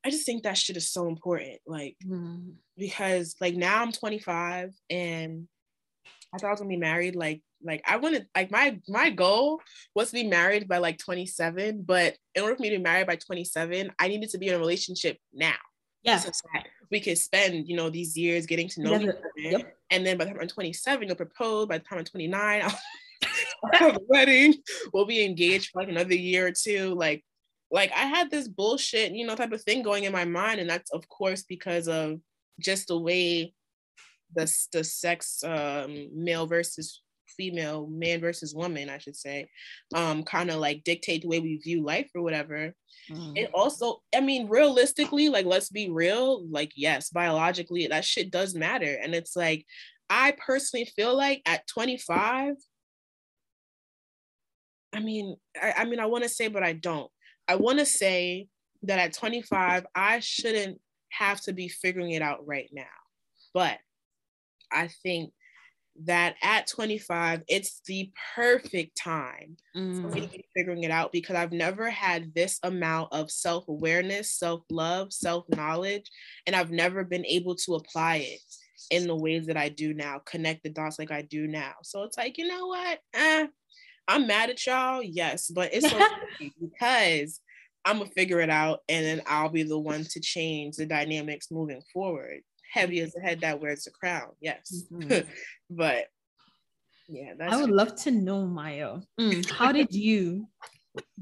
i just think that shit is so important like mm. because like now i'm 25 and I thought I was gonna be married like like I wanted like my my goal was to be married by like 27, but in order for me to be married by 27, I needed to be in a relationship now. Yeah. So we could spend, you know, these years getting to know each other. Yep. And then by the time I'm 27, you'll propose. By the time I'm 29, I'll have a wedding. We'll be engaged for like another year or two. Like, like I had this bullshit, you know, type of thing going in my mind. And that's of course because of just the way the, the sex um, male versus female, man versus woman, I should say, um, kind of like dictate the way we view life or whatever. Mm. It also, I mean, realistically, like let's be real, like yes, biologically, that shit does matter. And it's like, I personally feel like at 25, I mean, I, I mean, I want to say, but I don't. I want to say that at 25, I shouldn't have to be figuring it out right now. But I think that at 25, it's the perfect time mm. for me to mm. be figuring it out because I've never had this amount of self awareness, self love, self knowledge, and I've never been able to apply it in the ways that I do now, connect the dots like I do now. So it's like, you know what? Eh, I'm mad at y'all, yes, but it's okay because I'm gonna figure it out and then I'll be the one to change the dynamics moving forward heavy as the head that wears the crown. Yes. Mm-hmm. but yeah, I would love to know, Maya. Mm, how did you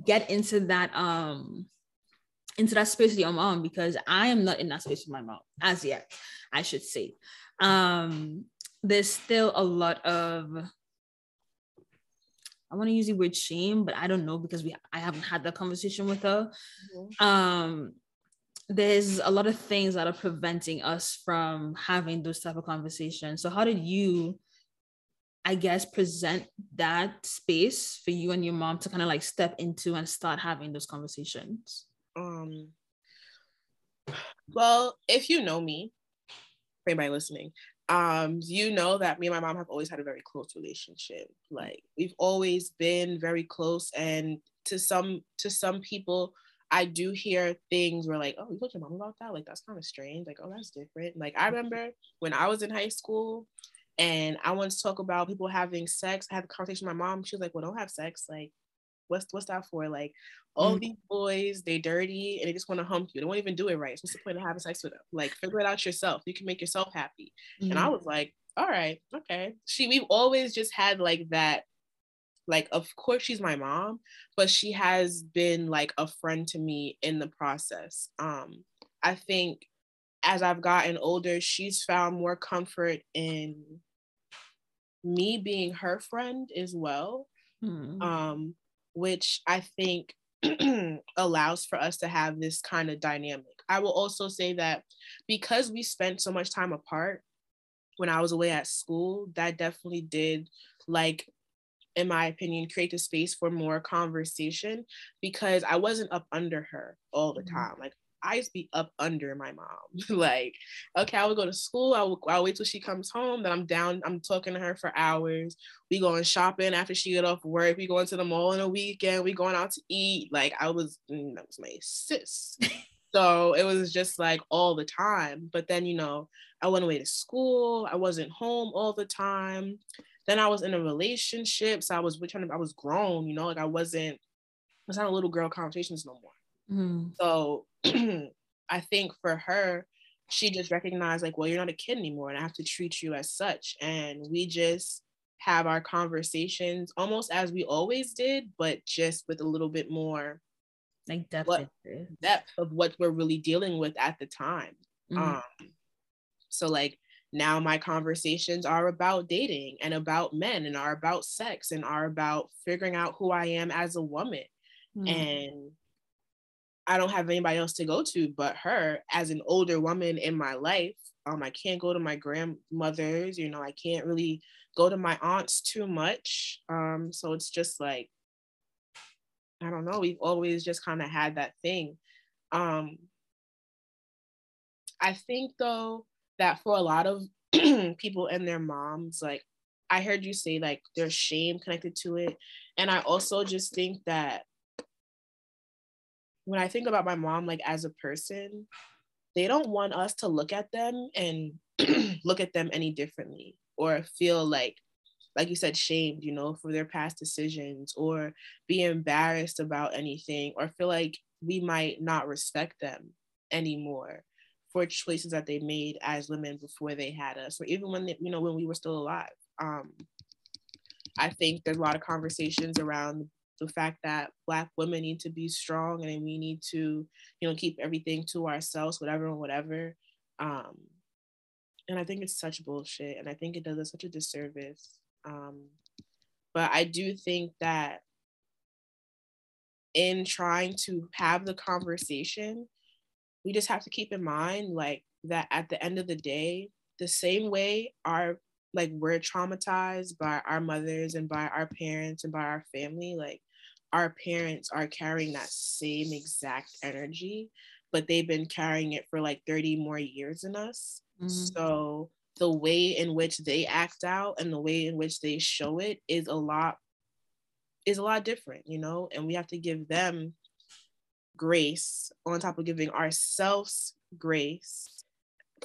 get into that um into that space with your mom? Because I am not in that space with my mom as yet, I should say. Um, there's still a lot of I want to use the word shame, but I don't know because we I haven't had that conversation with her. Mm-hmm. Um, there's a lot of things that are preventing us from having those type of conversations. So how did you i guess present that space for you and your mom to kind of like step into and start having those conversations? Um well if you know me anybody listening um you know that me and my mom have always had a very close relationship. Like we've always been very close and to some to some people I do hear things where like, oh, you told your mom about that? Like that's kind of strange. Like, oh, that's different. Like I remember when I was in high school and I wanted to talk about people having sex. I had a conversation with my mom. She was like, well, don't have sex. Like, what's what's that for? Like, all mm these boys, they dirty and they just want to hump you. They won't even do it right. So what's the point of having sex with them? Like, figure it out yourself. You can make yourself happy. mm And I mm-hmm. was like, all right, okay. She we've always just had like that like of course she's my mom but she has been like a friend to me in the process. Um i think as i've gotten older she's found more comfort in me being her friend as well. Mm. um which i think allows for us to have this kind of dynamic. I will also say that because we spent so much time apart when i was away at school that definitely did like in my opinion, create the space for more conversation because I wasn't up under her all the mm-hmm. time. Like I used to be up under my mom. like, okay, I would go to school. I would I'll wait till she comes home. Then I'm down. I'm talking to her for hours. We going shopping after she get off work. We going to the mall in a weekend. We going out to eat. Like I was, mm, that was my sis. so it was just like all the time. But then you know, I went away to school. I wasn't home all the time. Then I was in a relationship, so I was trying to, I was grown, you know, like I wasn't, it's not a little girl conversations no more. Mm-hmm. So I think for her, she just recognized like, well, you're not a kid anymore, and I have to treat you as such. And we just have our conversations almost as we always did, but just with a little bit more like depth, what, depth of what we're really dealing with at the time. Mm-hmm. Um, so like now my conversations are about dating and about men and are about sex and are about figuring out who I am as a woman. Mm. And I don't have anybody else to go to but her as an older woman in my life. Um, I can't go to my grandmothers, you know, I can't really go to my aunts too much. Um, so it's just like, I don't know, we've always just kind of had that thing. Um, I think though, that for a lot of people and their moms, like I heard you say like there's shame connected to it. And I also just think that when I think about my mom, like as a person, they don't want us to look at them and look at them any differently or feel like like you said, shamed, you know, for their past decisions or be embarrassed about anything or feel like we might not respect them anymore for choices that they made as women before they had us or even when they, you know when we were still alive. Um i think there's a lot of conversations around the fact that black women need to be strong and we need to you know keep everything to ourselves whatever and whatever. Um and i think it's such bullshit and i think it does us such a disservice. Um but i do think that in trying to have the conversation we just have to keep in mind like that at the end of the day the same way our like we're traumatized by our mothers and by our parents and by our family like our parents are carrying that same exact energy but they've been carrying it for like 30 more years than us mm-hmm. so the way in which they act out and the way in which they show it is a lot is a lot different you know and we have to give them grace on top of giving ourselves grace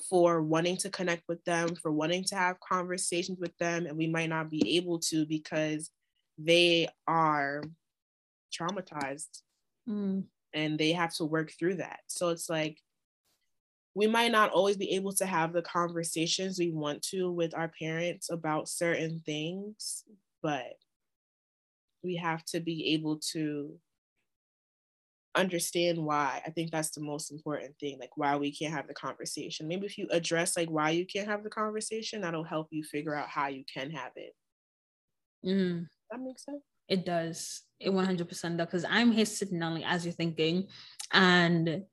for wanting to connect with them, for wanting to have conversations with them, and we might not be able to because they are traumatized mm. and they have to work through that. So it's like we might not always be able to have the conversations we want to with our parents about certain things, but we have to be able to understand why i think that's the most important thing like why we can't have the conversation. Maybe if you address like why you can't have the conversation that'll help you figure out how you can have it. Mm. that makes sense? It does. It 100% does because i'm here sitting only as you're thinking and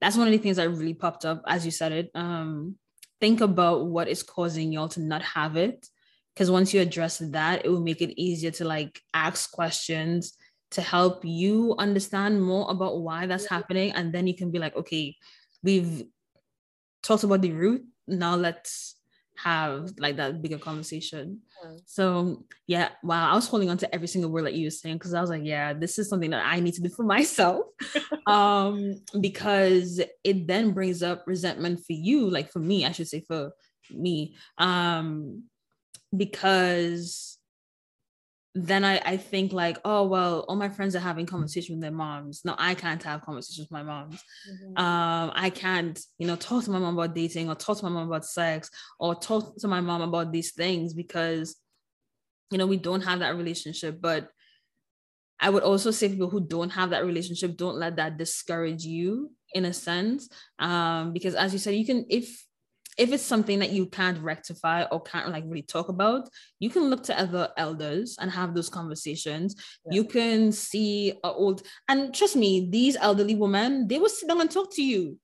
that's one of the things that really popped up as you said it um think about what is causing y'all to not have it because once you address that it will make it easier to like ask questions to help you understand more about why that's happening. And then you can be like, okay, we've talked about the root. Now let's have like that bigger conversation. So yeah, wow, I was holding on to every single word that you were saying because I was like, yeah, this is something that I need to do for myself. um, because it then brings up resentment for you, like for me, I should say for me. Um, because then I, I think like, oh well, all my friends are having conversation with their moms. No, I can't have conversations with my moms. Mm-hmm. Um, I can't, you know, talk to my mom about dating or talk to my mom about sex or talk to my mom about these things because, you know, we don't have that relationship. But I would also say people who don't have that relationship, don't let that discourage you in a sense. Um, because as you said, you can if if it's something that you can't rectify or can't like really talk about, you can look to other elders and have those conversations. Yeah. You can see old and trust me, these elderly women, they will sit down and talk to you.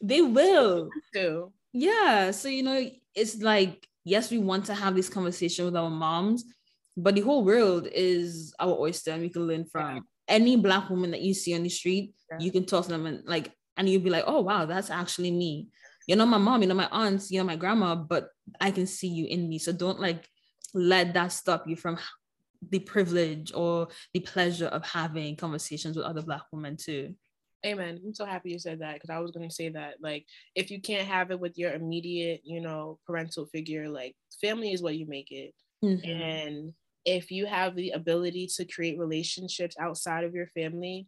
They will. Do. Yeah. So you know, it's like, yes, we want to have this conversation with our moms, but the whole world is our oyster and we can learn from yeah. any black woman that you see on the street. Yeah. You can talk to them and like, and you'll be like, oh wow, that's actually me you're not my mom, you're not my aunts, you're not my grandma, but I can see you in me. So don't like let that stop you from the privilege or the pleasure of having conversations with other black women too. Amen. I'm so happy you said that because I was going to say that. Like, if you can't have it with your immediate, you know, parental figure, like, family is what you make it. Mm-hmm. And if you have the ability to create relationships outside of your family,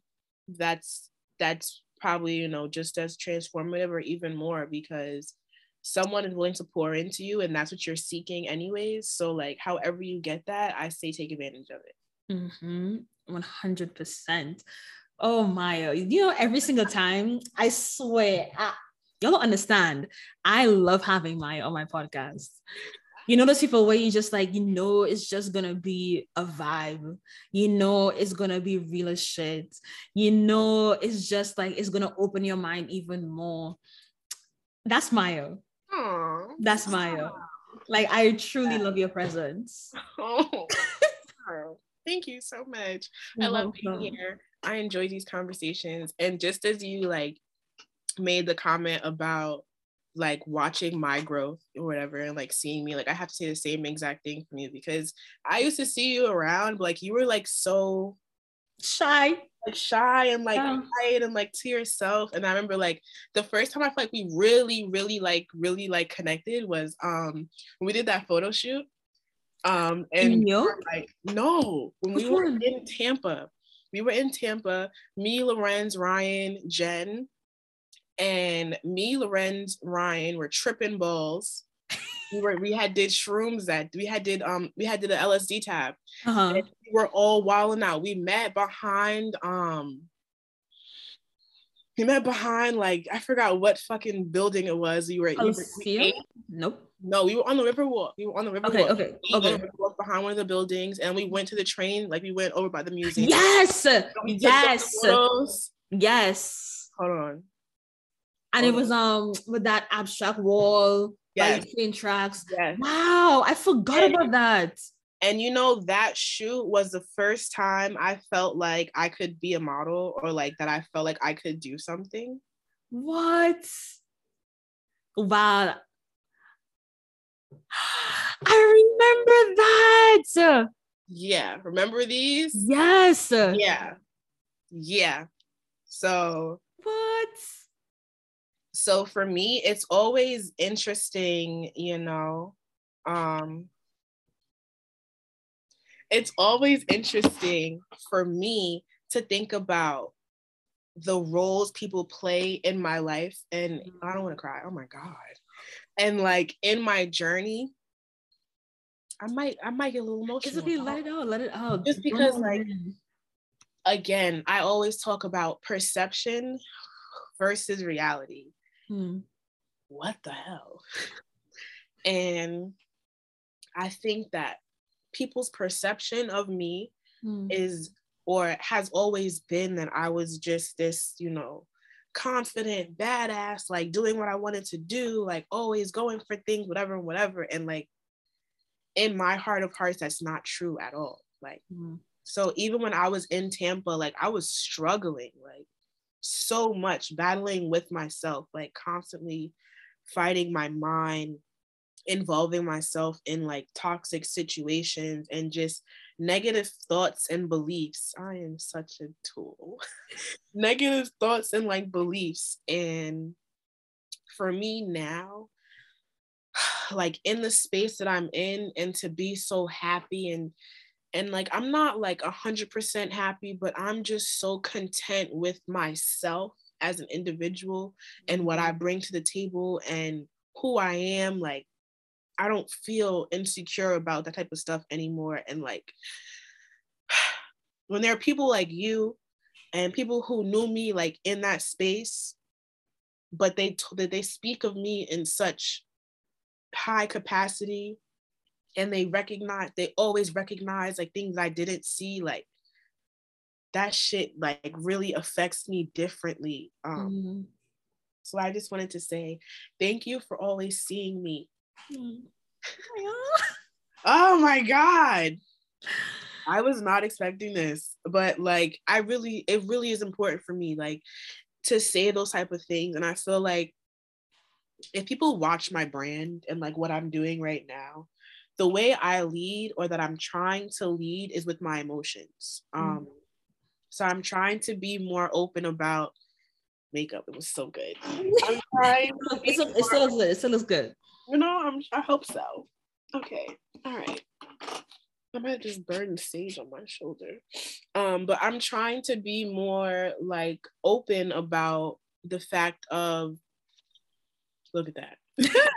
that's that's probably you know just as transformative or even more because someone is willing to pour into you and that's what you're seeking anyways. So like however you get that i say take advantage of it. Mm-hmm. 100% oh my you know every single time i swear I, y'all don't understand. I love having maya on my podcast you know those people where you just like you know it's just gonna be a vibe. You know it's gonna be real as shit. You know it's just like it's gonna open your mind even more. That's maya. Aww. that's maya. Like i truly love your presence. Oh. thank you so much. You're i love welcome. being here. I enjoy these conversations. And just as you like made the comment about like watching my growth or whatever and like seeing me like i have to say the same exact thing from you because i used to see you around but like you were like so shy like shy and like yeah. quiet and like to yourself and i remember like the first time i feel like we really really like really like connected was um when we did that photo shoot Um, and in New York? like, no, when we were in Tampa, we were in Tampa, me, Lorenz, Ryan, Jen, and me, Lorenz, Ryan were tripping balls. we were we had did shrooms that we had did um we had did an LSD tab. Uh-huh. we were all wilding out. We met behind um we met behind like I forgot what fucking building it was. You were, you were we nope. No, we were on the Riverwalk. We were on the Riverwalk. Okay, okay, okay. Riverwalk behind one of the buildings, and we went to the train. Like we went over by the museum. Yes, yes, yes. Hold on. And Hold it was um with that abstract wall, yes. by train tracks. Yes. Wow, I forgot and, about that. And you know that shoot was the first time I felt like I could be a model, or like that I felt like I could do something. What? Wow, I remember that. Yeah. Remember these? Yes. Yeah. Yeah. So what? So for me, it's always interesting, you know. Um it's always interesting for me to think about the roles people play in my life and I don't want to cry. Oh my god and like in my journey i might i might get a little emotional it's okay let it out let it out just because like again i always talk about perception versus reality hmm. what the hell and i think that people's perception of me hmm. is or has always been that i was just this you know confident, badass, like doing what I wanted to do, like always going for things, whatever, whatever. And like in my heart of hearts, that's not true at all. Like, mm-hmm. so even when I was in Tampa, like I was struggling, like so much, battling with myself, like constantly fighting my mind, involving myself in like toxic situations and just negative thoughts and beliefs. I am such a tool. negative thoughts and like beliefs. And for me now, like in the space that I'm in and to be so happy and and like I'm not like a hundred percent happy, but I'm just so content with myself as an individual and what I mm-hmm. bring to the table and who I am. Like I don't feel insecure about that type of stuff anymore. And like when there are people like you and people who knew me like in that space, but they that they speak of me in such high capacity and they recognize they always recognize like things I didn't see like that shit like really affects me differently um mm-hmm. so I just wanted to say thank you for always seeing me Mm. oh my god. I was not expecting this, but like I really it really is important for me like to say those type of things and I feel like if people watch my brand and like what I'm doing right now, the way I lead or that I'm trying to lead is with my emotions. Mm. Um so I'm trying to be more open about makeup. It was so good. I'm trying. it, still, it still looks good. It still looks good. You know, I'm, I hope so. Okay. All right. I might have just burn the stage on my shoulder. Um, but I'm trying to be more like open about the fact of look at that.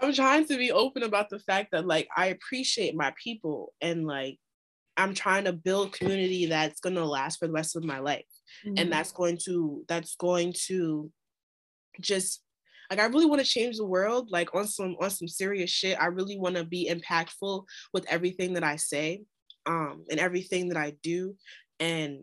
I'm trying to be open about the fact that like I appreciate my people and like I'm trying to build community that's gonna last for the rest of my life. Mm-hmm. And that's going to that's going to just like I really want to change the world like on some on some serious shit. I really want to be impactful with everything that I say um and everything that I do and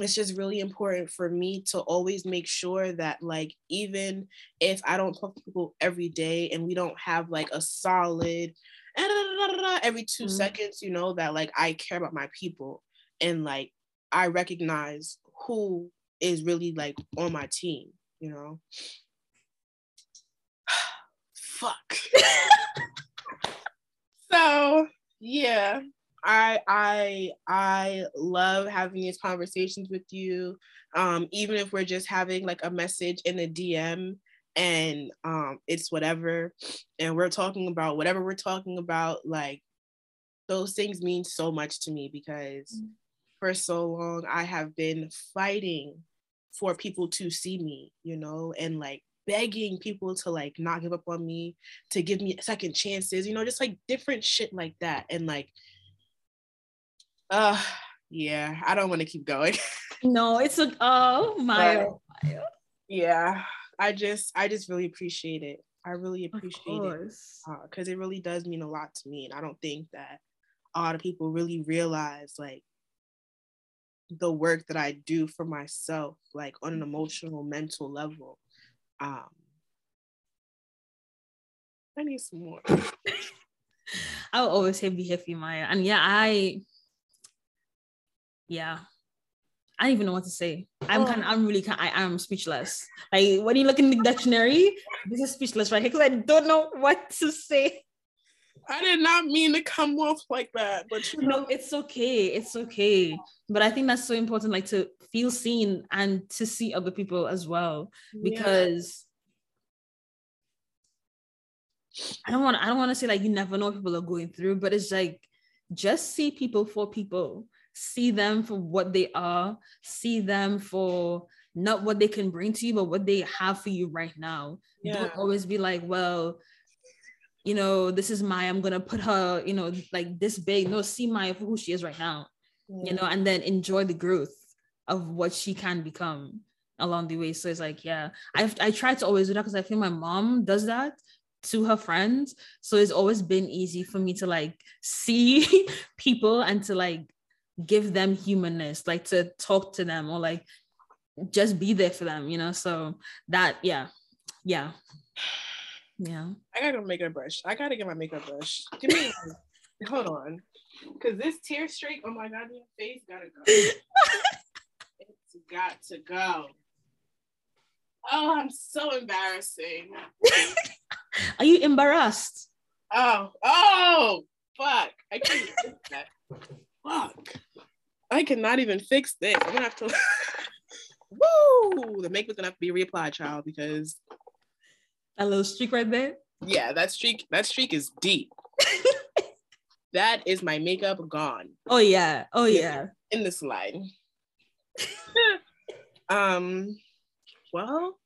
it's just really important for me to always make sure that like even if I don't talk to people every day and we don't have like a solid every 2 mm-hmm. seconds, you know, that like I care about my people and like I recognize who is really like on my team, you know fuck. so yeah, I I I love having these conversations with you. Um, even if we're just having like a message in a DM and um it's whatever and we're talking about whatever we're talking about like those things mean so much to me because mm-hmm. for so long I have been fighting for people to see me, you know, and like begging people to like not give up on me, to give me second chances, you know, just like different shit like that. And like, uh, yeah, I don't want to keep going. no, it's a oh my. Yeah, I just I just really appreciate it. I really appreciate it because uh, it really does mean a lot to me, and I don't think that a lot of people really realize like the work that I do for myself, like on an emotional, mental level. Um, I need some more. I'll always say be here for you, Maya. And yeah, I yeah. I don't even know what to say. I'm oh. kind of, I'm really kind I am speechless. Like when you look in the dictionary, this is speechless right here because I don't know what to say. I did not mean to come off like that, but you know, no, it's okay. It's okay. But I think that's so important, like to feel seen and to see other people as well, because yeah. I don't want. I don't want to say like you never know what people are going through, but it's like just see people for people, see them for what they are, see them for not what they can bring to you, but what they have for you right now. Yeah. Don't always be like, well you know, this is Maya, I'm gonna put her, you know, like this big. No, see Maya for who she is right now, you know, and then enjoy the growth of what she can become along the way. So it's like, yeah, I've I try to always do that because I feel my mom does that to her friends. So it's always been easy for me to like see people and to like give them humanness, like to talk to them or like just be there for them, you know. So that, yeah, yeah. Yeah. I gotta go makeup brush. I gotta get my makeup brush. Give me hold on. Cause this tear streak on my goddamn face gotta go. it's got to go. Oh, I'm so embarrassing. Are you embarrassed? Oh, oh, fuck. I can't fix that. Fuck. I cannot even fix this. I'm gonna have to Woo! The makeup's gonna have to be reapplied, child, because a little streak right there. Yeah, that streak, that streak is deep. that is my makeup gone. Oh yeah. Oh yeah. In the slide. um, well,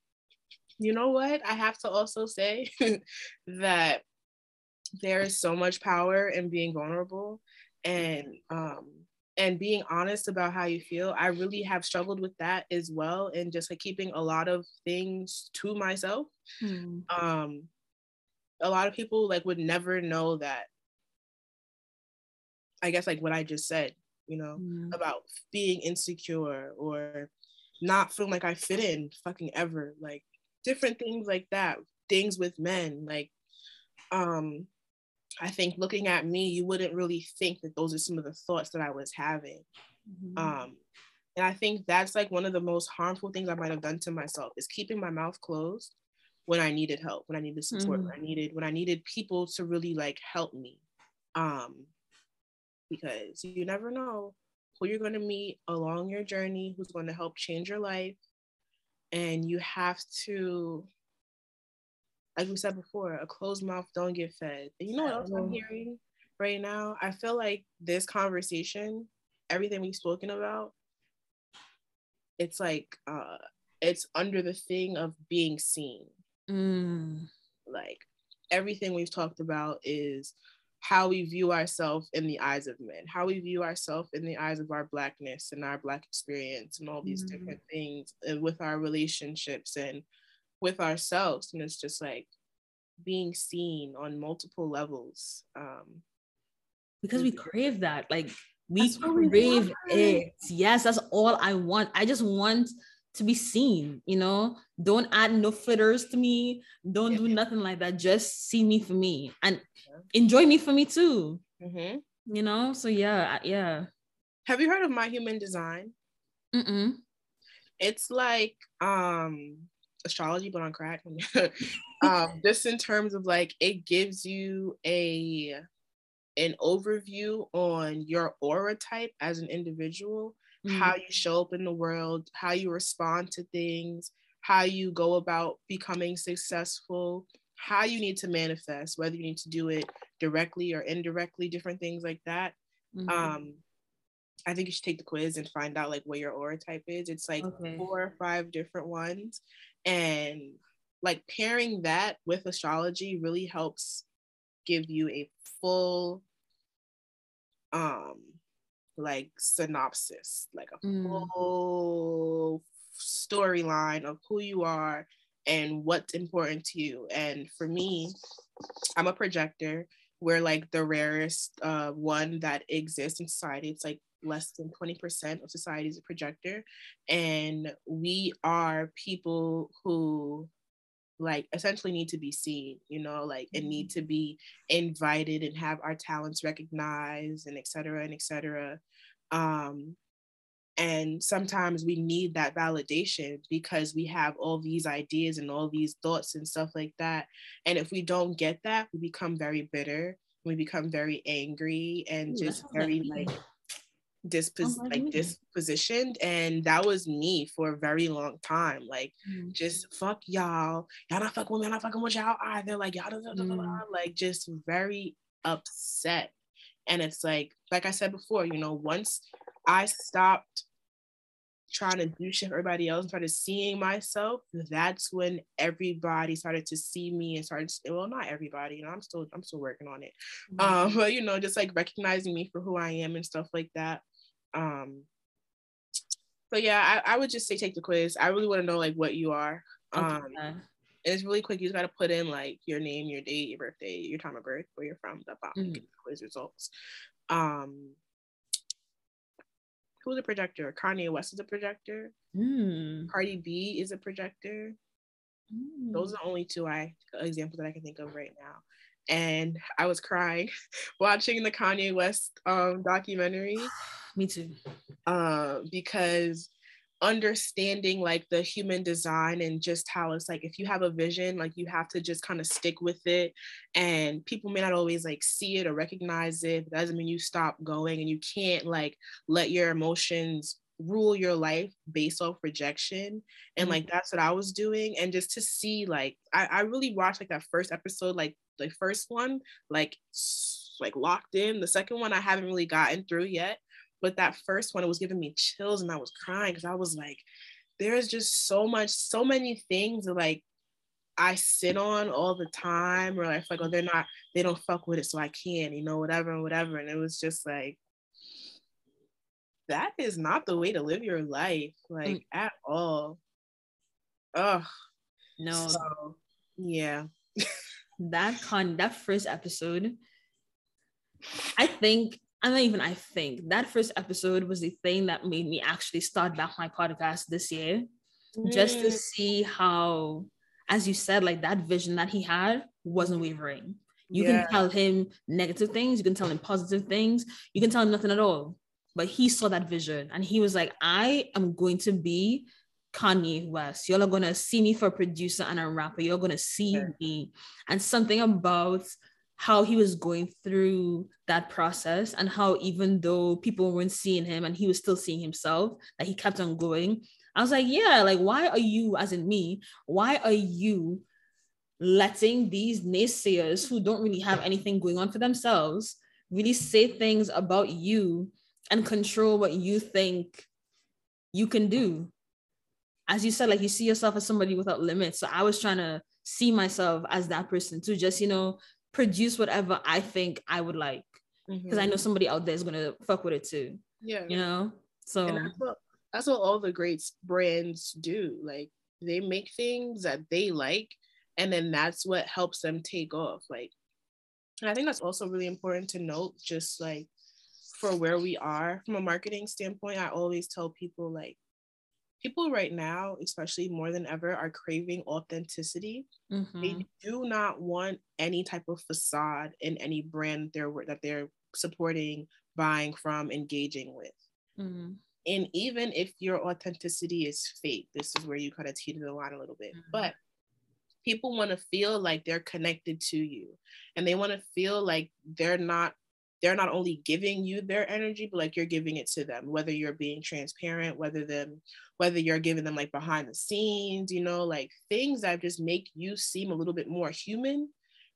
you know what? I have to also say that there is so much power in being vulnerable and um and being honest about how you feel i really have struggled with that as well and just like keeping a lot of things to myself hmm. um a lot of people like would never know that i guess like what i just said you know hmm. about being insecure or not feeling like i fit in fucking ever like different things like that things with men like um I think looking at me, you wouldn't really think that those are some of the thoughts that I was having. Mm-hmm. Um, and I think that's like one of the most harmful things I might have done to myself is keeping my mouth closed when I needed help, when I needed support, mm-hmm. when I needed when I needed people to really like help me. Um, because you never know who you're going to meet along your journey, who's going to help change your life, and you have to like we said before, a closed mouth don't get fed. And you know what else I'm hearing right now? I feel like this conversation, everything we've spoken about, it's like uh it's under the thing of being seen. Mm. Like everything we've talked about is how we view ourselves in the eyes of men, how we view ourselves in the eyes of our blackness and our black experience and all these mm. different things and with our relationships and with ourselves and it's just like being seen on multiple levels um because we crave that like we crave it. Yes that's all i want. I just want to be seen you know? Don't add no filters to me. Don't yeah. do nothing like that. Just see me for me and enjoy me for me too mm-hmm. you know? So yeah yeah. Have you heard of my human design? Mm-mm. it's like um astrology but on crack um just in terms of like it gives you a an overview on your aura type as an individual mm-hmm. how you show up in the world how you respond to things how you go about becoming successful how you need to manifest, whether you need to do it directly or indirectly, different things like that. Mm-hmm. Um, I think you should take the quiz and find out like what your aura type is. It's like okay. four or five different ones. And like pairing that with astrology really helps give you a full um like synopsis, like a mm. full storyline of who you are and what's important to you. And for me, I'm a projector. We're like the rarest uh, one that exists in society. It's like less than 20% of society is a projector. And we are people who like essentially need to be seen, you know, like and need mm-hmm. to be invited and have our talents recognized and et cetera and et cetera. Um, and sometimes we need that validation because we have all these ideas and all these thoughts and stuff like that. And if we don't get that, we become very bitter. We become very angry and just very like dispos- oh, like dispositioned and that was me for a very long time like mm. just fuck y'all y'all not fucking with me I'm not fucking with y'all either like y'all mm. like just very upset and it's like like I said before you know once I stopped trying to do shit for everybody else and started seeing myself, that's when everybody started to see me and started well, not everybody, you know, I'm still I'm still working on it. Mm-hmm. Um, but you know, just like recognizing me for who I am and stuff like that. Um, so yeah, I, I would just say take the quiz. I really want to know like what you are. Um, okay. it's really quick. You just got to put in like your name, your date, your birthday, your time of birth, where you're from, the bottom, mm. quiz results. Um, who's a projector? Kanye West is a projector. Mm. Cardi B is a projector. Mm. Those are the only two I examples that I can think of right now and I was crying watching the Kanye West um, documentary. Me too. Uh, because understanding like the human design and just how it's like if you have a vision like you have to just kind of stick with it and people may not always like see it or recognize it that doesn't mean you stop going and you can't like let your emotions rule your life based off rejection and mm-hmm. like that's what i was doing and just to see like I, I really watched like that first episode like the first one like like locked in the second one i haven't really gotten through yet but that first one it was giving me chills and i was crying because i was like there's just so much so many things that like I sit on all the time, or I feel like, oh, they're not, they don't fuck with it, so I can, you know, whatever and whatever. And it was just like, that is not the way to live your life, like mm. at all. Oh, no. So, yeah. that con that first episode, I think and not even I think that first episode was the thing that made me actually start back my podcast this year, mm. just to mm. see how, as you said, like that vision that he had wasn't wavering. You yeah. can tell him negative things, you can tell him positive things, you can tell him nothing at all. But he saw that vision and he was like, I am going to be Kanye West. Y'all are gonna see me for a producer and a rapper. You're gonna see yeah. me. And something about how he was going through that process and how even though people weren't seeing him and he was still seeing himself, that he kept on going. I was like, yeah, like why are you, as in me, why are you letting these naysayers who don't really have anything going on for themselves really say things about you and control what you think you can do? As you said, like you see yourself as somebody without limits. So I was trying to see myself as that person to just, you know, produce whatever I think I would like. Because mm-hmm. I know somebody out there is gonna fuck with it too. Yeah. You know? So that's what that's what all the great brands do. Like they make things that they like and then that's what helps them take off. Like and I think that's also really important to note, just like for where we are from a marketing standpoint. I always tell people like people right now, especially more than ever, are craving authenticity. Mm-hmm. They do not want any type of facade in any brand they're that they're supporting, buying from, engaging with. Mm-hmm. And even if your authenticity is fake, this is where you kind of teeter the line a little bit. Mm-hmm. But people want to feel like they're connected to you and they want to feel like they're not they're not only giving you their energy, but like you're giving it to them, whether you're being transparent, whether them, whether you're giving them like behind the scenes, you know, like things that just make you seem a little bit more human,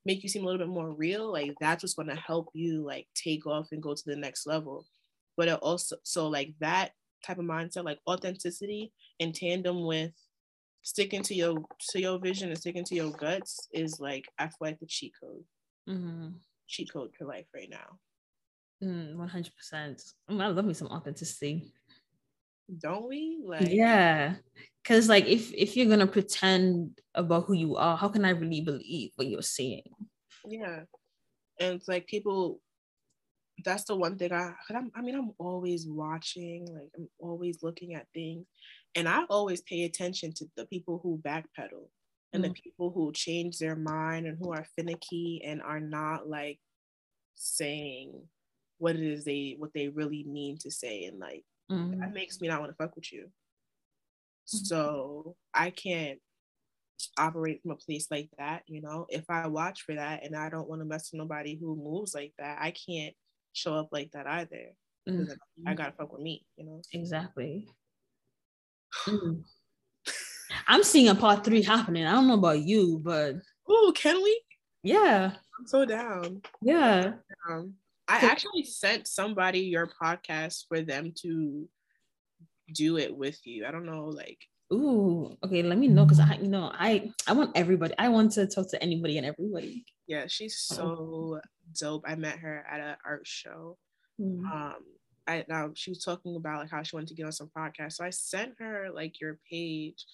make you seem a little bit more real. Like that's what's going to help you like take off and go to the next level. But it also, so like that type of mindset, like authenticity in tandem with sticking to your to your vision and sticking to your guts is like I feel like the cheat code. Mm-hmm. Cheat code for life right now. Mm, one hundred percent. I love me some authenticity. Don't we? Like yeah, because like if if you're gonna pretend about who you are, how can I really believe what you're saying? Yeah, and it's like people. That's the one thing I. I'm, I mean, I'm always watching. Like I'm always looking at things, and I always pay attention to the people who backpedal and mm. the people who change their mind and who are finicky and are not like saying what it is they what they really mean to say and like mm-hmm. that makes me not want to fuck with you. Mm-hmm. so i can't operate from a place like that you know? If i watch for that and i don't want to mess with nobody who moves like that i can't show up like that either. Mm-hmm. i gotta fuck with me you know? Exactly. Mm. i'm seeing a part three happening. I don't know about you but oh can we? Yeah. I'm so down. Yeah. Um, I actually sent somebody your podcast for them to do it with you. I don't know, like. Ooh, okay. Let me know because I, you know, I I want everybody. I want to talk to anybody and everybody. Yeah, she's so dope. I met her at an art show. Mm-hmm. Um, I now she was talking about like how she wanted to get on some podcast. So I sent her like your page.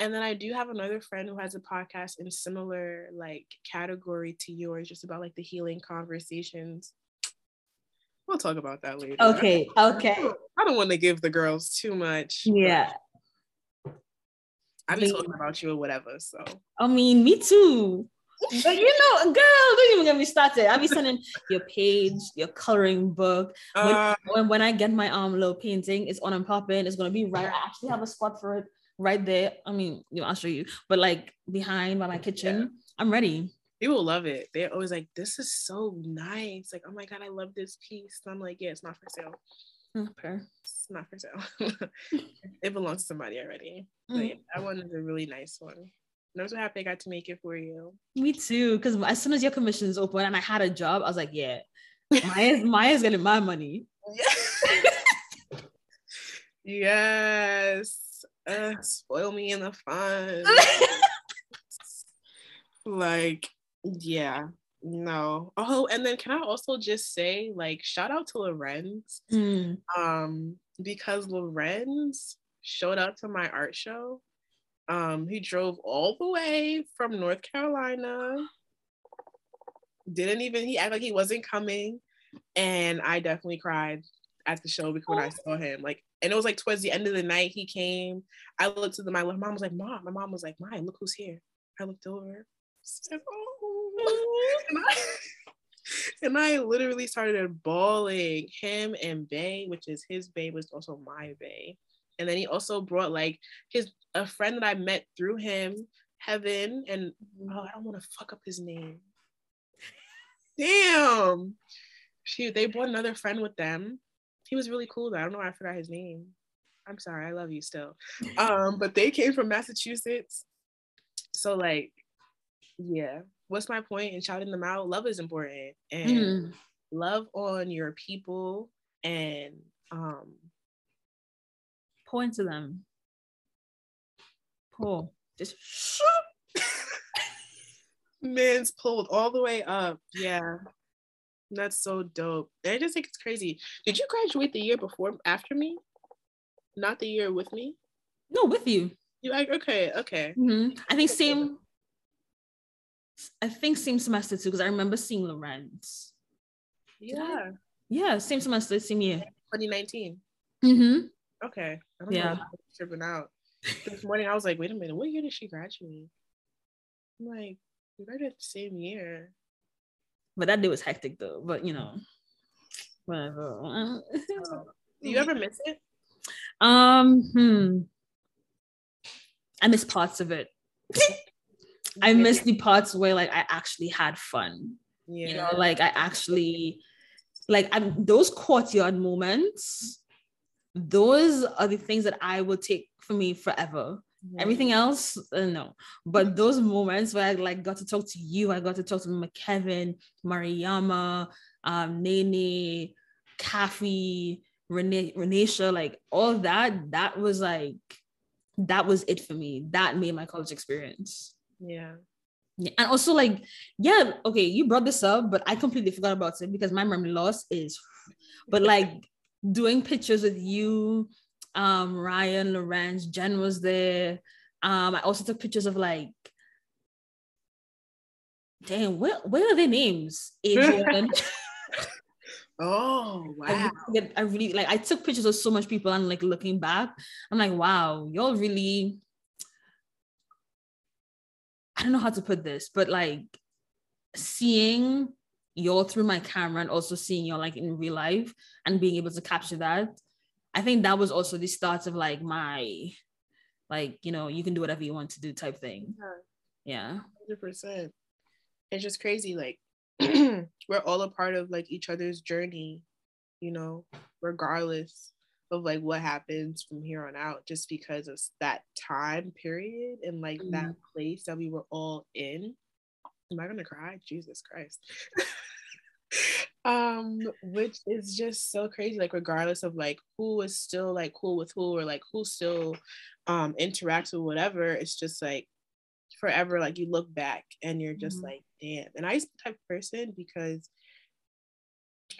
And then I do have another friend who has a podcast in similar like category to yours, just about like the healing conversations. We'll talk about that later. Okay. Okay. I don't, want to give the girls too much. Yeah. I'm just talking about you or whatever. So I mean, me too. But you know, girl, don't even get me started. I'll be sending your page, your coloring book. When, uh, when, when I get my um little painting, it's on and popping. It's gonna be right. I actually have a spot for it right there. I mean, you know, I'll show you, but like behind by my kitchen, yeah. I'm ready. People love it. They're always like, this is so nice. Like, oh my God, I love this piece. And I'm like, yeah, it's not for sale. Okay. It's not for sale. it belongs to somebody already. Mm. yeah, that one is a really nice one. And I'm so happy I got to make it for you. Me too. Because as soon as your commission is open and I had a job, I was like, yeah, Maya's, Maya's getting my money. yes uh, spoil me in the fun. like, yeah, no. Oh, and then can I also just say, like, shout out to Lorenz. Mm. Um, because Lorenz showed up to my art show. Um, he drove all the way from North Carolina. Didn't even he act like he wasn't coming. And I definitely cried at the show because when I saw him. Like and it was like towards the end of the night he came. I looked to the my mom was like, Mom, my mom was like, Mom, look who's here. I looked over. Oh. and, I, and I literally started bawling. Him and Bay, which is his Bay, was also my Bay. And then he also brought like his a friend that I met through him, Heaven, and oh, I don't want to fuck up his name. Damn. She they brought another friend with them he was really cool though. I don't know why I forgot his name. I'm sorry, I love you still. Um, but they came from Massachusetts. So like, yeah. What's my point in shouting them out? Love is important. And mm. love on your people and um point to them. Pull. Just man's pulled all the way up. Yeah. That's so dope. I just think it's crazy. Did you graduate the year before after me? Not the year with me? No, with you. You like okay, okay. Mm-hmm. I think same. I think same semester too, because I remember seeing Lorenz. Yeah. Yeah, same semester, same year. 2019. Mm-hmm. Okay. I don't yeah. know tripping out. This morning I was like, wait a minute, what year did she graduate? I'm like, we graduated the same year. But that day was hectic though. But you know, whatever. Do you ever miss it? Um, hmm. I miss parts of it. I miss the parts where like I actually had fun. Yeah. You know, like I actually like I'm, those courtyard moments those are the things that i will take for me forever yeah. everything else uh, no but those moments where i like got to talk to you i got to talk to mckevin mariama um nene Kathy, Renee, Renesha, like all that, that was like, that was it for me. That made my college experience. Yeah. yeah. And also, like, yeah, okay, you brought this up, but I completely forgot about it because my memory loss is, but like doing pictures with you, um, Ryan, Lorenz, Jen was there. Um, I also took pictures of like, damn, where, where are their names? Adrian. Oh wow! I really, I really, like. I took pictures of so much people, and like looking back, I'm like, wow, y'all really. I don't know how to put this, but like seeing y'all through my camera and also seeing y'all like in real life and being able to capture that, I think that was also the start of like my, like you know, you can do whatever you want to do type thing. Yeah. Hundred percent. It's just crazy, like we're all a part of like each other's journey, you know, regardless of like what happens from here on out, just because of that time period and like mm-hmm. that place that we were all in. Am I gonna cry? Jesus Christ. um which is just so crazy like regardless of like who is still like cool with who or like who still um interacts with whatever it's just like forever like you look back and you're just mm-hmm. like damn and i used to be type of person because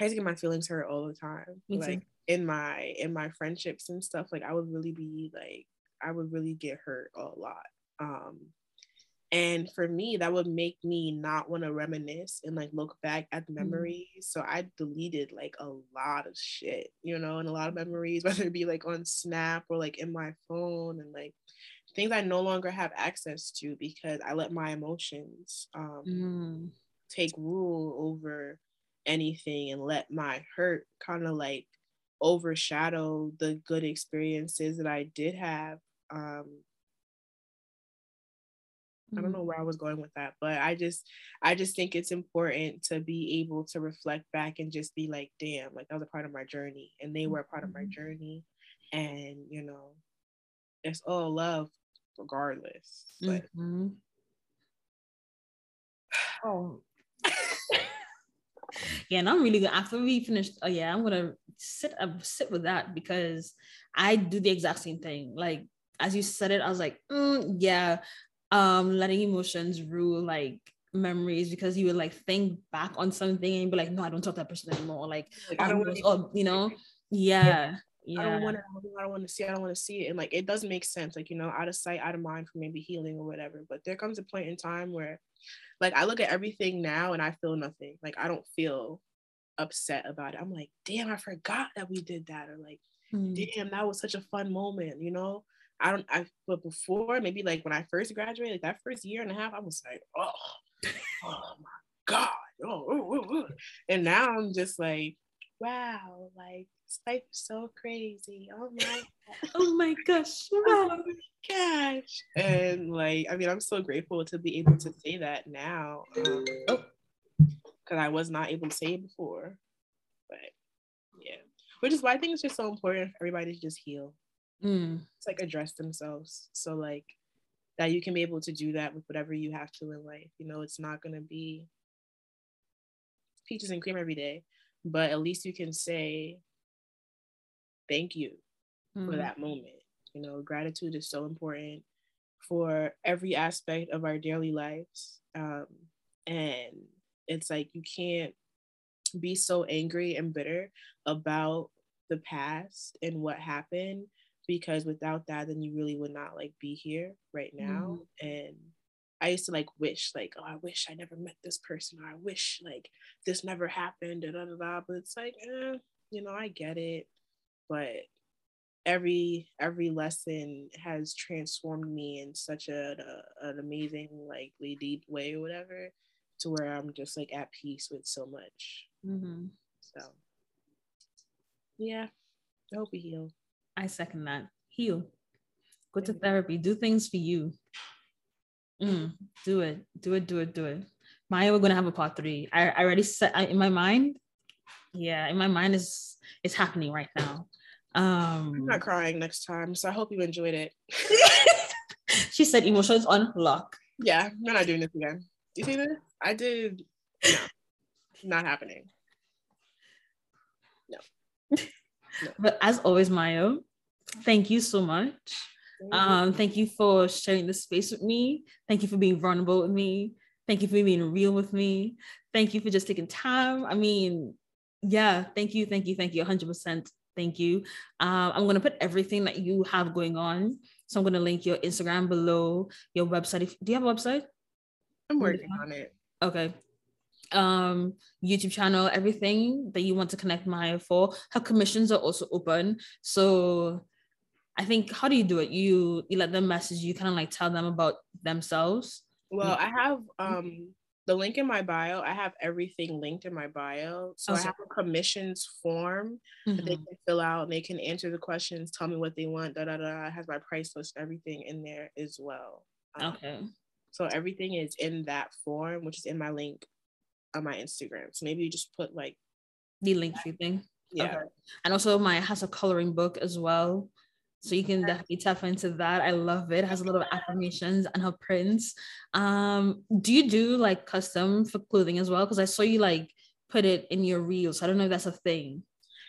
i used to get my feelings hurt all the time Me like too. in my in my friendships and stuff like i would really be like i would really get hurt a lot um and for me that would make me not want to reminisce and like look back at the mm-hmm. memories mm-hmm. so i deleted like a lot of shit you know and a lot of memories whether it be like on snap or like in my phone and like things I no longer have access to because I let my emotions um, mm. take rule over anything and let my hurt kind of like overshadow the good experiences that I did have. Um, I don't know where I was going with that, but I just I just think it's important to be able to reflect back and just be like, damn, like that was a part of my journey and they were a part of my mm-hmm. journey. And you know, it's all love regardless. But mm-hmm. oh. yeah, and I'm really good. After we finish, oh yeah, I'm gonna sit uh, sit with that because I do the exact same thing. Like as you said it, I was like, mm, yeah, um, letting emotions rule like memories because you would like think back on something and be like, no, I don't talk to that person anymore. Like, like I don't want to, you know, yeah yeah. I don't want to. I don't want to see. I don't want to see it. And like, it does make sense. Like, you know, out of sight, out of mind for maybe healing or whatever. But there comes a point in time where, like, I look at everything now and I feel nothing. Like, I don't feel upset about it. I'm like, damn, I forgot that we did that. Or like, mm. damn, that was such a fun moment. You know, I don't. I but before maybe like when I first graduated, like that first year and a half, I was like, oh, oh my god. Oh, oh, oh, and now I'm just like, wow, like life is so crazy. Oh my oh my gosh. Oh my gosh. And like, I mean, I'm so grateful to be able to say that now. Um, oh, because I was not able to say it before. But yeah. Which is why I think it's just so important for everybody to just heal. Mm. It's like address themselves. So like that you can be able to do that with whatever you have to in life. You know, it's not gonna be peaches and cream every day, but at least you can say thank you mm-hmm. for that moment. You know, gratitude is so important for every aspect of our daily lives. Um, and it's like you can't be so angry and bitter about the past and what happened because without that then you really would not like be here right now mm-hmm. and i used to like wish like oh i wish i never met this person or i wish like this never happened da, da, da, da. but it's like eh, you know i get it but every every lesson has transformed me in such a, a, an amazing like deep way or whatever to where i'm just like at peace with so much mm-hmm. so yeah i hope we heal i second that heal go to therapy do things for you mm, do it do it do it do it maya we're gonna have a part three i, I already set I, in my mind Yeah, in my mind is it's happening right now. Um I'm not crying next time, so I hope you enjoyed it. she said emotions on lock. Yeah, I'm not doing this again. You see this? I did no, not happening. No. no. But as always, Maya, thank you so much. Thank um, you. thank you for sharing this space with me. Thank you for being vulnerable with me. Thank you for being real with me. Thank you for just taking time. I mean, yeah, thank you, thank you, thank you, 100%. Thank you. Um, I'm going to put everything that you have going on. So I'm going to link your Instagram below, your website. If, do you have a website? I'm working on it. Okay. Um, YouTube channel, everything that you want to connect Maya for. Her commissions are also open. So I think how do you do it? You you let them message you, kind of like tell them about themselves. Well, I have um the link in my bio. I have everything linked in my bio. So I have a commissions form mm-hmm. that they mm-hmm. can fill out and they can answer the questions, tell me what they want, da da da. I have my price list, everything in there as well. Um, okay. So everything is in that form, which is in my link on my Instagram. So maybe you just put like the Linktree thing. Yeah. Okay. And also my has a coloring book as well. So you can definitely tap into that. I love it. it has a lot of affirmations and her prints. Um, do you do like custom for clothing as well? Because I saw you like put it in your reels. I don't know if that's a thing.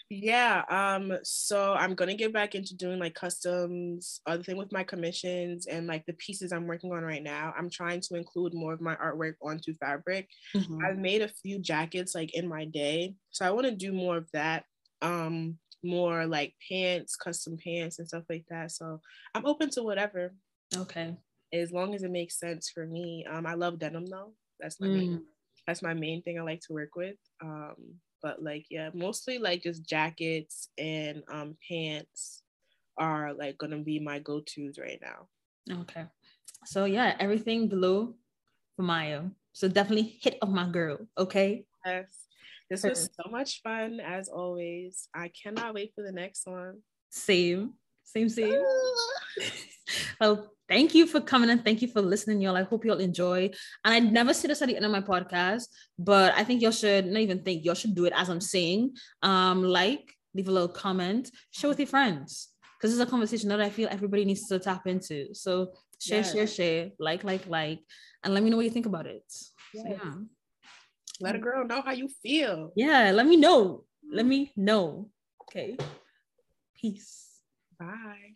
Yeah. Um, so I'm gonna get back into doing like customs, other thing with my commissions and like the pieces I'm working on right now. I'm trying to include more of my artwork onto fabric. Mm-hmm. I've made a few jackets like in my day. So I want to do more of that. Um, more like pants, custom pants and stuff like that. So I'm open to whatever. Okay. As long as it makes sense for me. Um, I love denim though. That's my mm. main, that's my main thing I like to work with. Um, but like yeah, mostly like just jackets and um pants are like gonna be my go-tos right now. Okay. So yeah, everything below for Maya. So definitely hit up my girl, okay? Yes. This was so much fun as always. I cannot wait for the next one. Same, same, same. well, thank you for coming and thank you for listening, y'all. I hope y'all enjoy. And I never say this at the end of my podcast, but I think y'all should not even think y'all should do it as I'm saying. Um, like, leave a little comment, share with your friends. Because it's a conversation that I feel everybody needs to tap into. So share, yes. share, share, like, like, like, and let me know what you think about it. Yes. So, yeah. Let a mm. girl know how you feel. Yeah, let me know. Let me know. Okay. Peace. Bye.